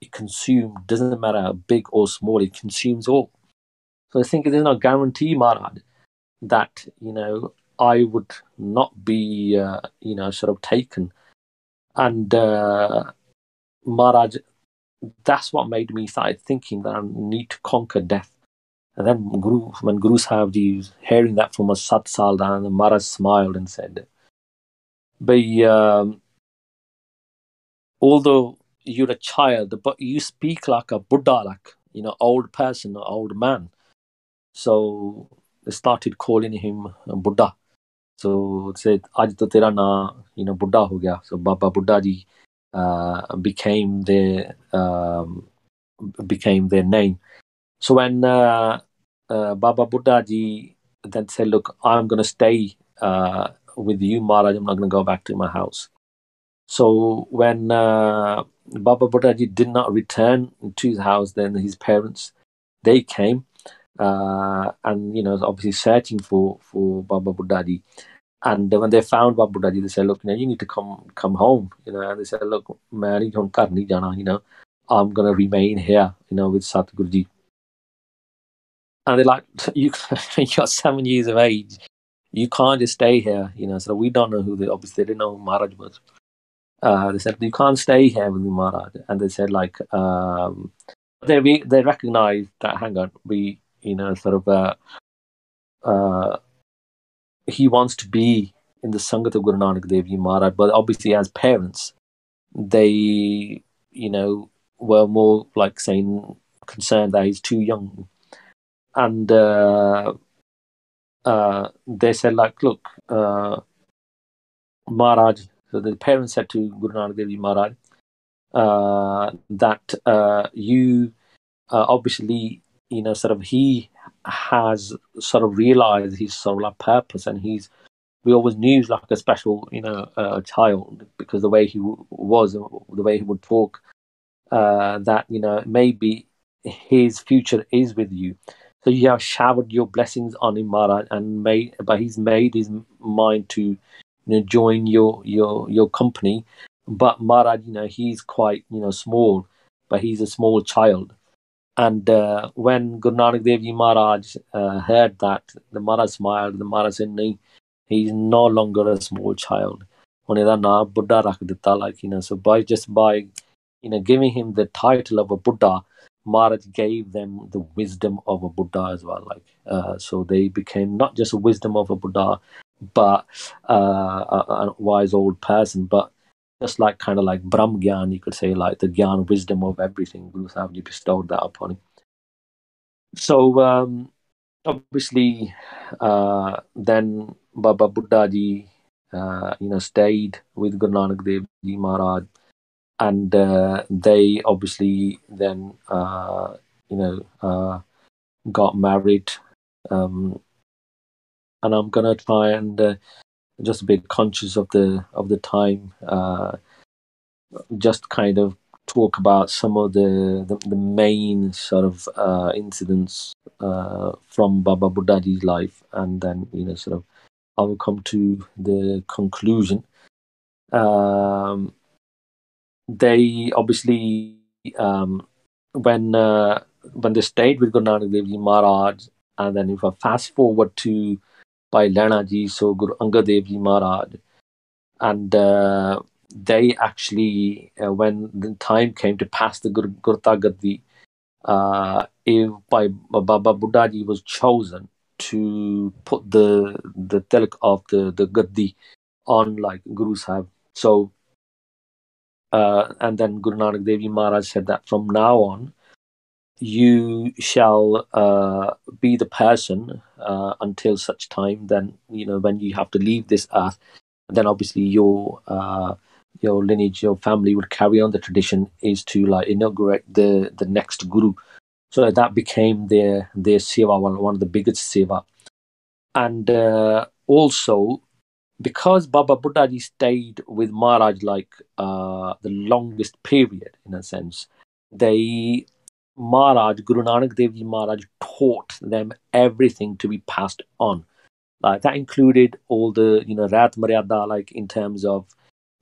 it consumed doesn't matter how big or small, it consumes all. So I think there's no guarantee, Maharaj, that you know I would not be uh, you know sort of taken. And uh, Maharaj, that's what made me start thinking that I need to conquer death. And then Guru, when Guru Sahib hearing that from a Sat Sal and Maharaj smiled and said, but um, although you're a child, but you speak like a Buddha, like, you know, old person, old man. So they started calling him Buddha. So said, Aj to tera na, you know, Buddha ho gaya. So Baba Buddha became their became their name. So when Baba Buddha then said, "Look, I'm going to stay with you, Maharaj. I'm not going to go back to my house." So when Baba Buddha did not return to his house, then his parents they came uh, and you know obviously searching for for Baba Buddha ji. And when they found Baba Buddha ji, they said, "Look, you know, you need to come come home." You know, and they said, "Look, man, you don't jana. You know, I'm gonna remain here. You know, with Satguru ji." And they're like, "You, you're seven years of age. You can't just stay here." You know, so we don't know who they obviously they didn't know who Maharaj was. Uh, they said, "You can't stay here with Maharaj," and they said, like, um, they they recognized that. Hang on, we, you know, sort of. Uh, uh, he wants to be in the Sangat of Guru Nanak Dev Maharaj, but obviously as parents, they, you know, were more like saying concerned that he's too young, and uh, uh, they said like, look, uh, Maharaj. So the parents said to Guru Nanak Dev Ji Maharaj uh, that uh, you uh, obviously, you know, sort of he has sort of realized his sort of like purpose and he's we always knew like a special you know uh, child because the way he w- was the way he would talk uh, that you know maybe his future is with you. So you have showered your blessings on him and made but he's made his mind to you know join your your your company. But Maharaj you know he's quite you know small but he's a small child and uh, when Guru Nanak Dev Ji Maharaj uh, heard that, the Maharaj smiled. The Maharaj said, "No, he's no longer a small child. Buddha rakh ditta, like you know. So by just by you know giving him the title of a Buddha, Maharaj gave them the wisdom of a Buddha as well. Like uh, so, they became not just a wisdom of a Buddha, but uh, a, a wise old person, but just like kind of like Brahm Gyan, you could say, like the Gyan wisdom of everything. Guru Sahib bestowed that upon him. So um, obviously, uh, then Baba Buddha ji, uh, you know, stayed with Guru Nanak Dev Ji Maharaj, and uh, they obviously then, uh, you know, uh, got married. Um, and I'm gonna try and uh, just bit conscious of the of the time. Uh, just kind of talk about some of the the, the main sort of uh, incidents uh, from Baba Buddhaji's life, and then you know sort of I will come to the conclusion. Um, they obviously um, when uh, when they stayed with Guru Nanak Maharaj, and then if I fast forward to by Lehna Ji, so Guru Angad Dev Ji Maharaj. And uh, they actually, uh, when the time came to pass the Guru, Gurta Gaddi, uh, if by Baba Buddha Ji was chosen to put the the tilak of the, the Gaddi on like Guru Sahib. So, uh, and then Guru Nanak Dev Ji Maharaj said that from now on, you shall uh, be the person uh, until such time then you know when you have to leave this earth then obviously your uh, your lineage your family would carry on. The tradition is to like inaugurate the the next guru. So that became their their seva one, one of the biggest seva. And uh, also because Baba Buddhaji stayed with Maharaj like uh, the longest period in a sense, they Maharaj, Guru Nanak Dev Ji Maharaj taught them everything to be passed on. Like that included all the, you know, Rehat Maryada, like in terms of,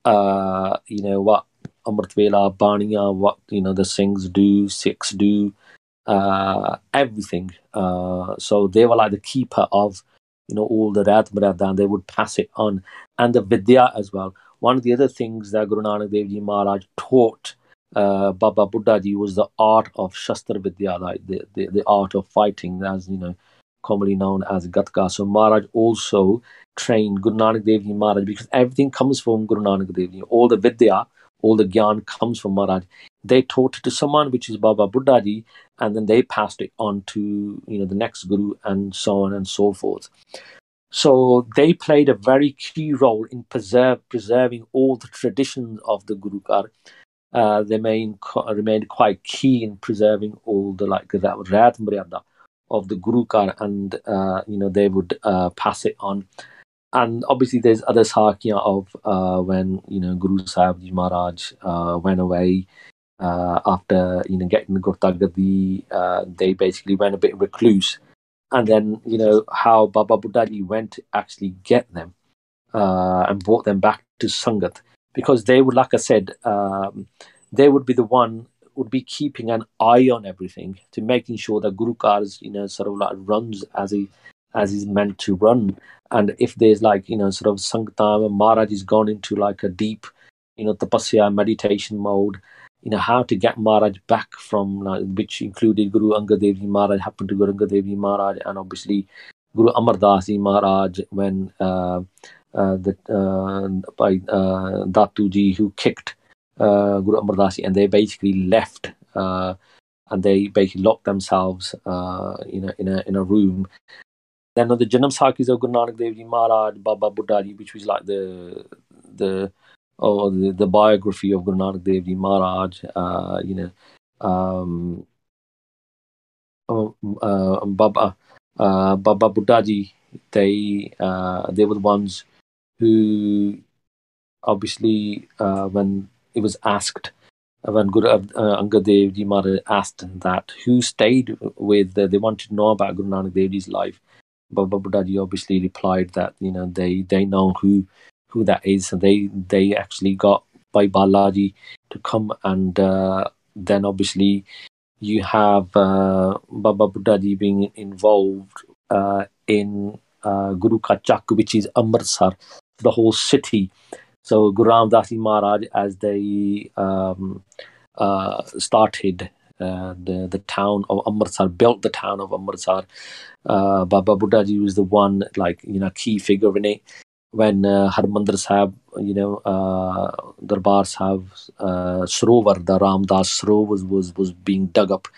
uh, you know, what Amrit Vela, Baniya, what, you know, the Singhs do, Sikhs do, uh, everything. Uh, so they were like the keeper of, you know, all the Rehat Maryada and they would pass it on. And the Vidya as well. One of the other things that Guru Nanak Dev Ji Maharaj taught uh, Baba Buddhaji was the art of Shastra Vidya, the, the, the art of fighting, as you know, commonly known as Gatka. So Maharaj also trained Guru Nanak Dev Maharaj because everything comes from Guru Nanak Dev. All the Vidya, all the Gyan comes from Maharaj. They taught it to someone, which is Baba Buddhaji, and then they passed it on to you know the next Guru, and so on and so forth. So they played a very key role in preserve, preserving all the traditions of the Guru Ghar uh, they remain, remained quite key in preserving all the like that Rehat Maryada of the Guru Ghar, and uh, you know they would uh, pass it on. And obviously, there's other sakya of uh, when you know Guru Sahib Ji Maharaj uh, went away after you know getting the Gurtagadi. Uh, they basically went a bit recluse, and then you know how Baba Buddhaji went to actually get them and brought them back to Sangat because they would, like I said, um, they would be the one would be keeping an eye on everything to making sure that Guru Cars, you know, sort of like runs as he as he's meant to run. And if there's like, you know, sort of Sanktam Maharaj is gone into like a deep, you know, tapasya meditation mode, you know, how to get Maharaj back from which included Guru Angad Dev Ji Maharaj, happened to Guru Angad Dev Ji Maharaj, and obviously Guru Amar Das Maharaj when uh, uh, the, uh, by uh, Datuji who kicked Guru Amardasi and they basically left and they basically locked themselves in, a, in, a, in a room. Then the Janam Sakhis of Guru Nanak Dev Ji Maharaj, Baba Buddhaji, which was like the the oh, the, the biography of Guru Nanak Dev Ji Maharaj, uh, you know, um, oh, uh, Baba uh, Baba Buddhaji, they uh, they were the ones who obviously, uh, when it was asked, uh, when Guru uh, Angad Dev Ji Maharaj asked that who stayed with, uh, they wanted to know about Guru Nanak Dev Ji's life. Baba Buddhaji obviously replied that you know they they know who who that is, and they they actually got by Balaji to come, and uh, then obviously you have uh, Baba Buddhaji being involved uh, in uh, Guru Ka Chak, which is Amritsar, the whole city. So Guru Ram Das Maharaj, as they um, uh, started uh, the the town of Amritsar, built the town of Amritsar. Uh, Baba Buddha Ji was the one, like you know, key figure in it. When uh, Harmandir Sahib, you know, uh, Darbar Sahib, Sarovar, the Ramdas Sarovar was, was was being dug up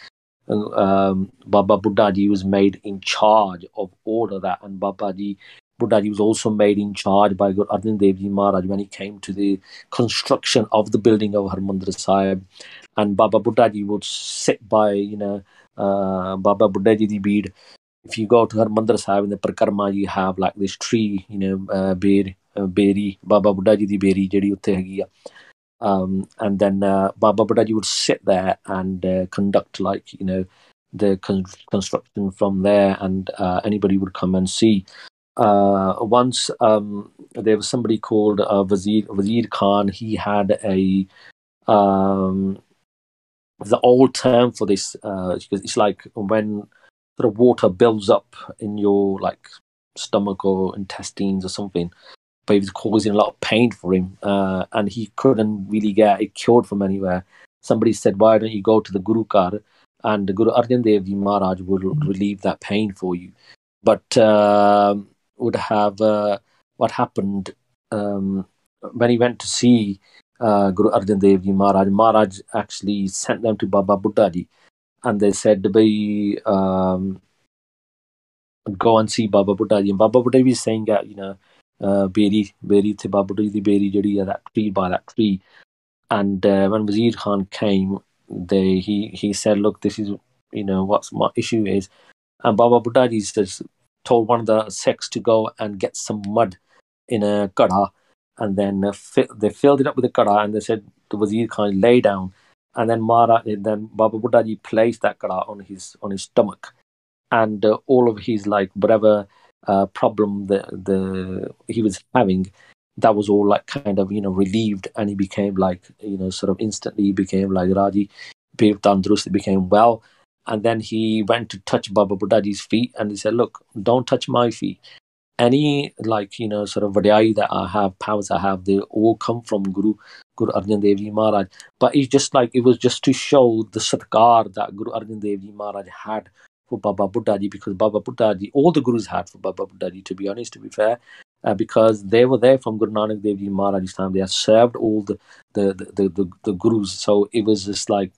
Um, Baba Buddha Ji was made in charge of all of that, and Baba Ji Buddhaji was also made in charge by Guru Arjan Dev Ji Maharaj when he came to the construction of the building of Harmandir Sahib. And Baba Buddhaji would sit by, you know, uh, Baba Buddhaji di bead. If you go to Harmandir Sahib in the Parkarma, you have like this tree, you know, uh, Bear, uh, Beri, Baba Buddhaji di Beri, ਜਿਹੜੀ ਉੱਥੇ ਹੈਗੀ ਆ um, and then uh, Baba Buddhaji would sit there and uh, conduct like you know the con- construction from there, and uh, anybody would come and see. Uh, once um, there was somebody called uh, Wazir, Wazir Khan. He had a um, the old term for this uh, it's like when the water builds up in your like stomach or intestines or something but it was causing a lot of pain for him uh, and he couldn't really get it cured from anywhere somebody said why don't you go to the guru ghar and the guru arjan dev maharaj will relieve that pain for you but um, would have uh, what happened um, when he went to see uh, Guru Arjan Dev Maharaj. Maharaj actually sent them to Baba Buddha Ji, and they said, "Be um, go and see Baba Buddha. And Baba Buddha was saying that you know, Beri, Beri to Baba Buddha, the Beri, jodi that tree by that tree. And uh, when Wazir Khan came, they he he said, "Look, this is you know what's my issue is." And Baba Buddha ji just told one of the Sikhs to go and get some mud in a kada, and then uh, they filled it up with the kada, and they said the Wazir Khan lay down, and then Mara, then Baba Buddha ji placed that kada on his on his stomach, and uh, all of his like whatever uh, problem that the he was having, that was all like kind of you know relieved, and he became like you know sort of instantly became like Raji, became well. And then he went to touch Baba Buddhaji's feet and he said, Look, don't touch my feet any like you know sort of vadai that I have, powers I have, they all come from Guru Guru Arjan Dev Ji Maharaj. But it's just like it was just to show the satkar that Guru Arjan Dev Ji Maharaj had for Baba Buddha Ji because Baba Buddha Ji, all the Gurus had for Baba Buddha Ji, to be honest, to be fair. Uh, because they were there from Guru Nanak Dev Ji Maharaj's time. They had served all the the, the, the, the, the Gurus. So it was just like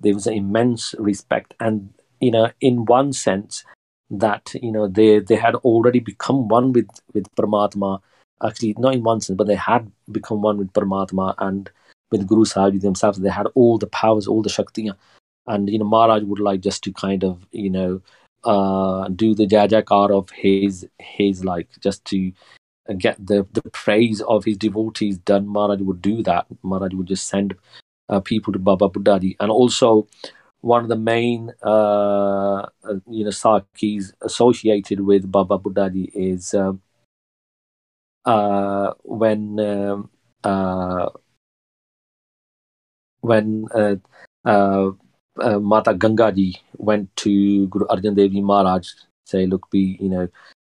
there was an immense respect. And, you know, in one sense, that you know they they had already become one with with Paramatma. Actually, not in one sense, but they had become one with Paramatma and with Guru Sahib themselves. They had all the powers, all the shakti, and you know Maharaj would like just to kind of you know uh, do the jajakar of his his like just to get the the praise of his devotees done. Maharaj would do that. Maharaj would just send uh, people to Baba Buddhaji, and also one of the main uh, uh, you know sakhis associated with Baba Buddhaji is uh, uh, when um, uh, when uh, Mata Gangaji went to Guru Arjan Dev Ji Maharaj say, look, we you know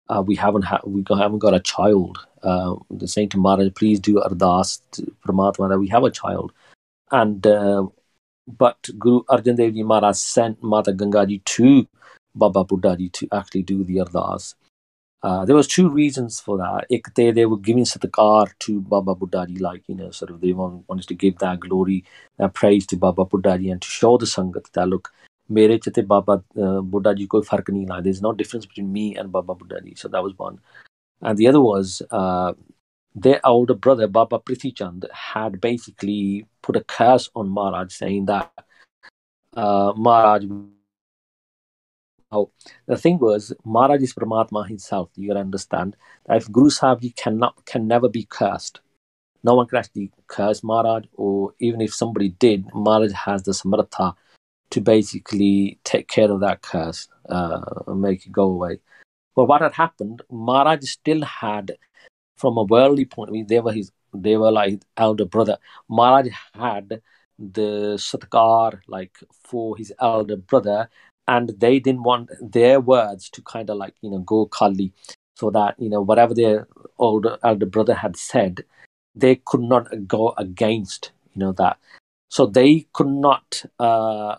uh, we haven't ha- we haven't got a child. Uh, the saying to Maharaj, please do ardas to that we have a child, and uh, but Guru Arjan Dev Ji Maharaj sent Mata Gangaji to Baba Buddha to actually do the ardas. Uh, there was two reasons for that. Ek they, they were giving satkar to Baba Buddha like, you know, sort of they want, wanted to give that glory, that praise to Baba Buddha and to show the Sangat that, look, mere Baba uh, koi fark nahi la. There's no difference between me and Baba Buddha. So that was one. And the other was uh, their older brother, Baba Prithi Chand, had basically put a curse on Maharaj, saying that uh, Maharaj. The thing was, Maharaj is Paramatma himself. You gotta understand that if Guru Sahib cannot can never be cursed, no one can actually curse Maharaj, or even if somebody did, Maharaj has the samartha to basically take care of that curse uh, and make it go away. But what had happened, Maharaj still had from a worldly point of view, they were his they were like his elder brother. Maharaj had the satkar like for his elder brother, and they didn't want their words to kind of like you know go kali, so that you know whatever their older elder brother had said, they could not go against you know that. So they could not uh,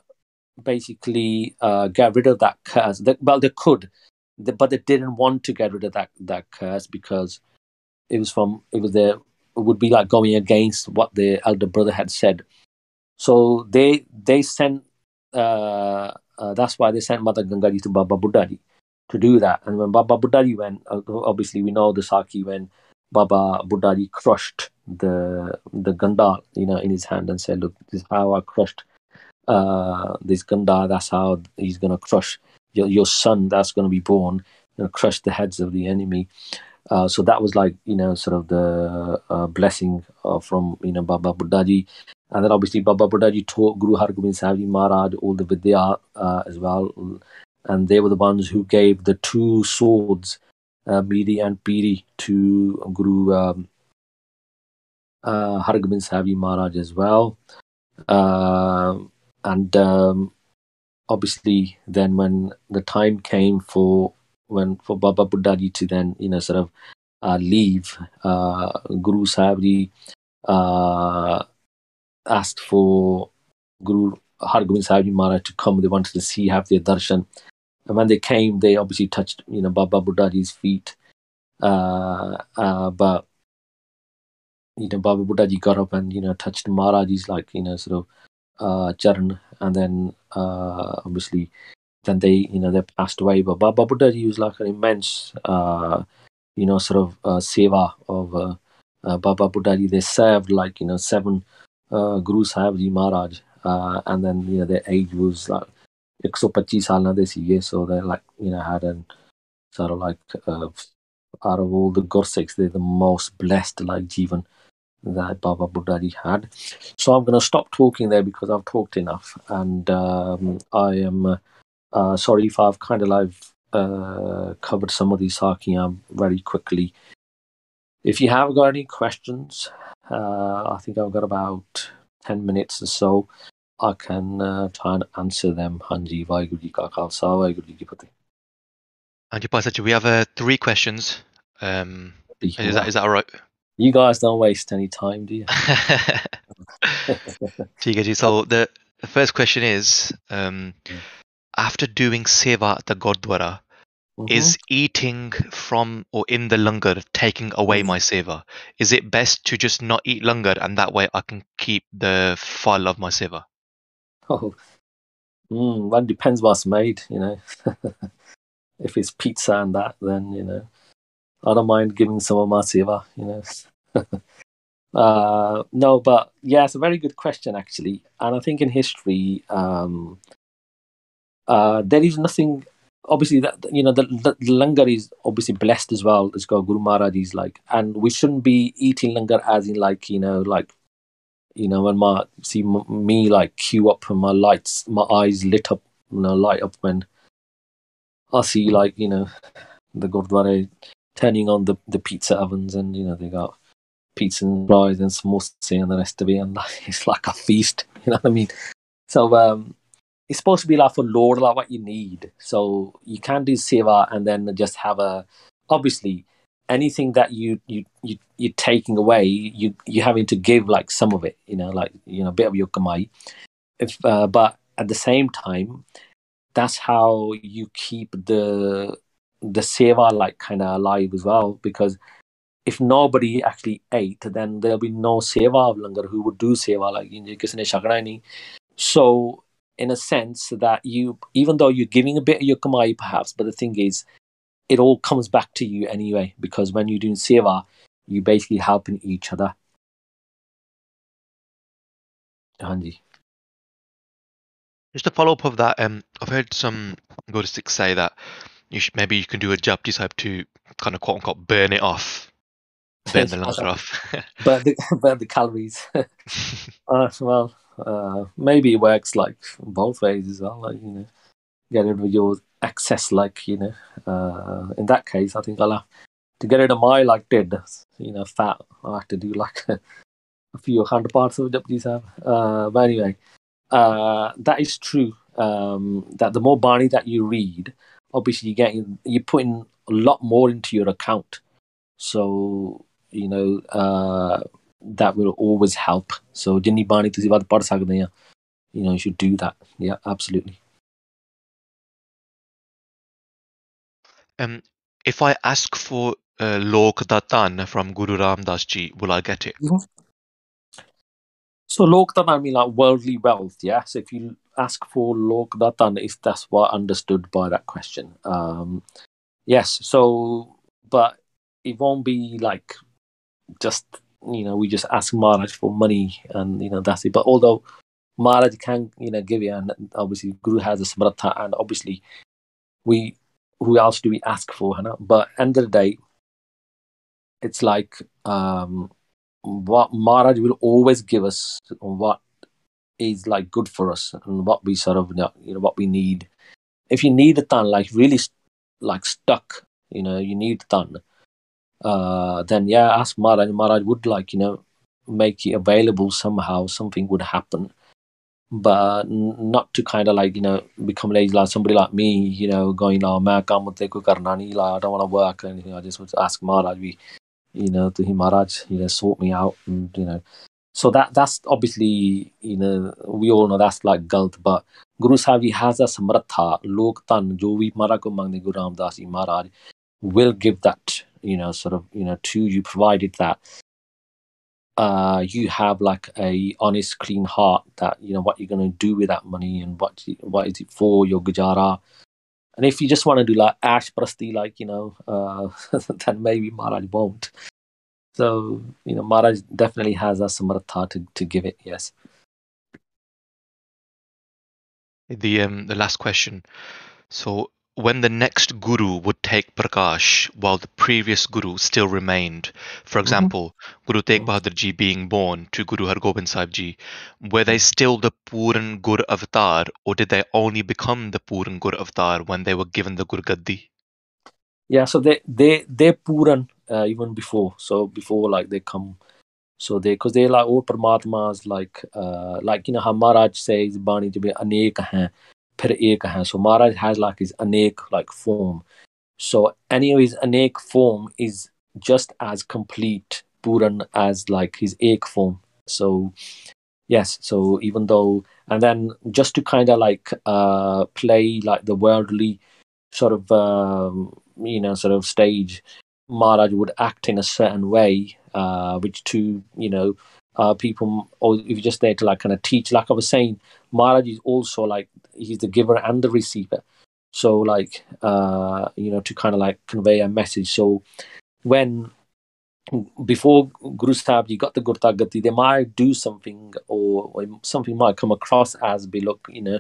basically uh, get rid of that curse. They, well, they could, but they didn't want to get rid of that that curse because it was from it was the it would be like going against what the elder brother had said. So they they sent that's why they sent Mata Gangaji to Baba Buddhaji to do that. And when Baba Buddhaji went, uh, obviously we know the Sakhi when Baba Buddhaji crushed the the ganda, you know, in his hand and said, "Look, this is how I crushed uh, this ganda. That's how he's gonna crush your, your son. That's gonna be born, know, crush the heads of the enemy." Uh, so that was like you know sort of the uh, blessing uh, from you know Baba Buddhaji, and then obviously Baba Buddhaji taught Guru Hargobind Sahib Ji Maharaj all the vidya uh, as well, and they were the ones who gave the two swords, uh, and Piri, to Guru um, uh, Hargobind Sahib Ji Maharaj as well, uh, and um, obviously then when the time came for when for Baba Buddhaji to then you know sort of uh, leave, uh, Guru Sahib uh, asked for Guru Har Hargobind Sahib Maharaj to come. They wanted to see, have their darshan. And when they came, they obviously touched, you know, Baba Buddhaji's feet. Uh, uh, but, you know, Baba Buddhaji got up and, you know, touched Maharaj's, like, you know, sort of uh, Charan, and then uh, obviously then they you know they passed away. But Baba Buddha Ji was like an immense uh, you know sort of uh, seva of uh, uh, Baba Buddha Ji. They served like you know seven uh, Guru Sahib Ji Maharaj, uh, and then you know their age was like 125 ਸਾਲਾਂ ਦੇ ਸੀਗੇ so they like you know had an sort of like uh, out of all the Gursikhs they're the most blessed like Jivan that Baba Buddha Ji had so I'm going to stop talking there because I've talked enough and um, I am uh, uh, sorry if I've kind of like uh, covered some of these Sakiyam very quickly if you have got any questions uh, uh, I think I've got about 10 minutes or so. I can uh, try and answer them. And you ਜੀ ਕਾ we have uh, three questions. Um, is, that, is that all right? You guys don't waste any time, do you? so the, the first question is, um, mm. after doing seva at the Gurdwara, Mhm. is eating from or in the langar taking away my seva? Is it best to just not eat langar and that way I can keep the file of my seva? Oh, mm, that depends what's made, you know. if it's pizza and that, then, you know, I don't mind giving some of my seva, you know. uh, no, but yeah, it's a very good question, actually. And I think in history, um, uh, there is nothing. Obviously, that you know, the, the, langar is obviously blessed as well. It's got Guru Maharaj is like, and we shouldn't be eating langar as in like you know, like you know, when my see me like queue up and my lights, my eyes lit up, you know, light up when I see like you know, the Gurdwara turning on the the pizza ovens and you know they got pizza and fries and samosa and the rest of it, and it's like a feast. You know what I mean? So um, it's supposed to be like for Lord, like what you need. So you can do seva and then just have a obviously anything that you you, you you're taking away, you you're having to give like some of it, you know, like you know, a bit of your kamai. If uh, but at the same time, that's how you keep the the seva like kind of alive as well because if nobody actually ate then there'll be no seva of langar who would do seva like you know, so in a sense that you even though you're giving a bit of your kamai perhaps but the thing is it all comes back to you anyway because when you're doing seva you're basically helping each other Hanji. Just a follow up of that, um, I've heard some Buddhists say that you should, maybe you can do a Japji type to kind of quote unquote burn it off, burn the lungs off. burn the, burn the calories uh, well uh, maybe it works like both ways as well like you know get rid of your excess like you know uh, in that case i think i'll have to get rid of my like did you know fat. I have to do like a, few hundred parts of deputies have uh, but anyway uh, that is true um, that the more bani that you read obviously you get you're putting a lot more into your account. So you know uh, that will always help so ਜਿੰਨੀ ਬਾਣੀ ਤੁਸੀਂ ਵੱਧ ਪੜ ਸਕਦੇ ਆ you know you should do that yeah absolutely um, if I ask for uh, Lok Datan from Guru Ram Das Ji, will I get it? So lok datan mean like worldly wealth, yeah. So if you ask for lok datan, if that's what understood by that question, um, yes. So, but it won't be like just you know we just ask Maharaj for money and you know that's it. But although Maharaj can you know give you, and obviously Guru has a samartha, and obviously we who else do we ask for? Hana? But end of the day, it's like um what Maharaj will always give us what is like good for us and what we sort of you know what we need. If you need a ton, like really like stuck, you know, you need a ton, uh, then yeah, ask Maharaj. Maharaj would like you know make it available somehow. Something would happen, but not to kind of like you know become lazy like somebody like me, you know, going oh man, come with karna nahi la, I don't want to work or anything. I just want to ask Maharaj. We you know, to him Maharaj, you know, sort me out and you know. So that that's obviously, you know, we all know that's like galt, but Guru Sahib has a samartha, lok tan, jo vi mara ko mangne Guru Ramdas Maharaj will give that, you know, sort of, you know, to you, provided that uh, you have like a honest, clean heart that you know what you're going to do with that money and what what is it for your gujara. And if you just want to do like ash prasti, like you know, uh, then maybe Maharaj won't. So you know, Maharaj definitely has a samartha to to give it. Yes. The um the last question. So when the next guru would take Prakash while the previous guru still remained, for example, Guru Tegh Mhm. Bahadur Ji being born to Guru Har Gobind Sahib Ji, were they still the Puran Gur Avatar or did they only become the Puran Gur Avatar when they were given the Gur Gaddi? Yeah, so they they they Puran uh, even before. So before like they come, so they because they like all Paramatmas like uh like you know how Maharaj says Bani to be anek hain, ek hain. So Maharaj has like his anek like form. So any of his anek form is just as complete Puran as like his ek form. So yes, so even though and then just to kind of like uh play like the worldly sort of um, you know sort of stage maharaj would act in a certain way uh, which to you know uh, people or if you're just there to like kind of teach like i was saying maharaj is also like he's the giver and the receiver so like uh, you know to kind of like convey a message so when before Guru Sahib you got the Gurta Gaddi, they might do something or, or something might come across as be look, you know,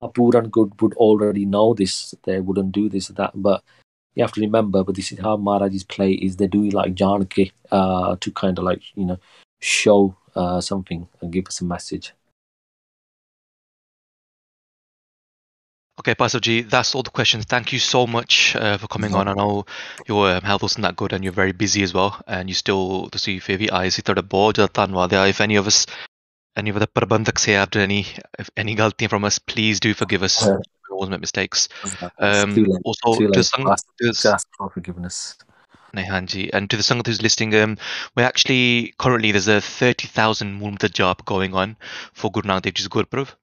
a Puran good would already know this, they wouldn't do this or that. But you have to remember, but this is how Maharaj's play is they do like Janaki uh, to kind of like, you know, show uh, something and give us a message. Okay, Pastor G, that's all the questions. Thank you so much uh, for coming on. I know your um, health wasn't that good and you're very busy as well. And you still, ਤੁਸੀਂ see ਵੀ ਆਏ eyes, you ਬਹੁਤ ਜ਼ਿਆਦਾ ਧੰਨਵਾਦ ਹੈ। If any of us, any of the ਪ੍ਰਬੰਧਕਸ here have done any if any ਗਲਤੀਆਂ from us, please do forgive us. Yeah. We always make mistakes. Um, also, to the just ask for forgiveness. Nehanji, and to the Sangha who's listening, um, we're actually currently there's a 30,000 Mool Mantar job going on for Guru Nanak Dev Ji's Gurpurv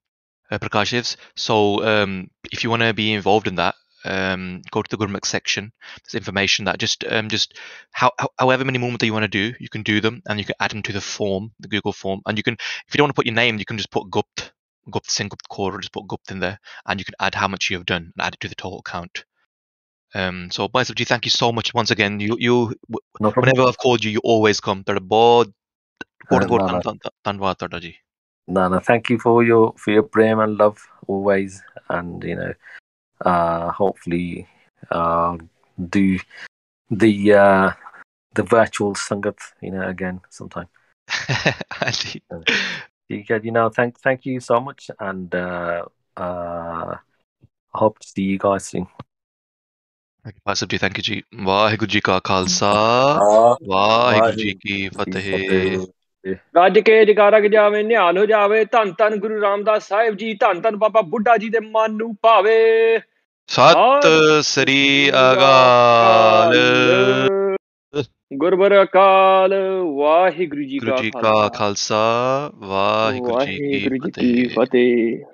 uh, So um, if you want to be involved in that, um, go to the Gurmukh section. There's information that just um, just how, how, however many movements that you want to do, you can do them and you can add them to the form, the Google form. And you can, if you don't want to put your name, you can just put Gupt, Gupt Singh, Gupt Kaur, just put Gupt in there, and you can add how much you have done and add it to the total count. Um, so, Bhai Sahib Ji, thank you so much once again. You, you, whenever I've called you, you always come. Thank you. Coat Uh, coat no, no. ਧੰਨ- ਧੰਨ- ਧੰਨਵਾਦ ਤੁਹਾਡਾ ਜੀ No, no, thank you for your for your prem and love always, and you know, uh, hopefully, uh, do the uh, the virtual sangat, you know, again sometime. ਹਾਂਜੀ You get, you know, thank thank you so much, and uh, uh, I hope to see you guys soon. ਬਾਸਬ ਜੀ thank you ਜੀ ਵਾਹਿਗੁਰੂ ਜੀ ਕਾ Khalsa Ah, Waheguru ji ਕੀ ਫਤਿਹ ਰੱਜ ਕੇ ਜਗਾਰਗ ਜਾਵੇ ਨਿਹਾਲ ਹੋ ਜਾਵੇ ਧੰਨ ਧੰਨ ਗੁਰੂ ਰਾਮਦਾਸ ਸਾਹਿਬ ਜੀ ਧੰਨ ਧੰਨ ਬਾਬਾ ਬੁੱਢਾ ਜੀ ਦੇ ਮਨ ਨੂੰ ਭਾਵੇ। ਸਤਿ ਸ੍ਰੀ ਅਕਾਲ। ਗੁਰਬਰ ਅਕਾਲ। ਵਾਹਿਗੁਰੂ ਜੀ ਕਾ ਖਾਲਸਾ। ਵਾਹਿਗੁਰੂ ਜੀ ਕੀ ਫਤਿਹ।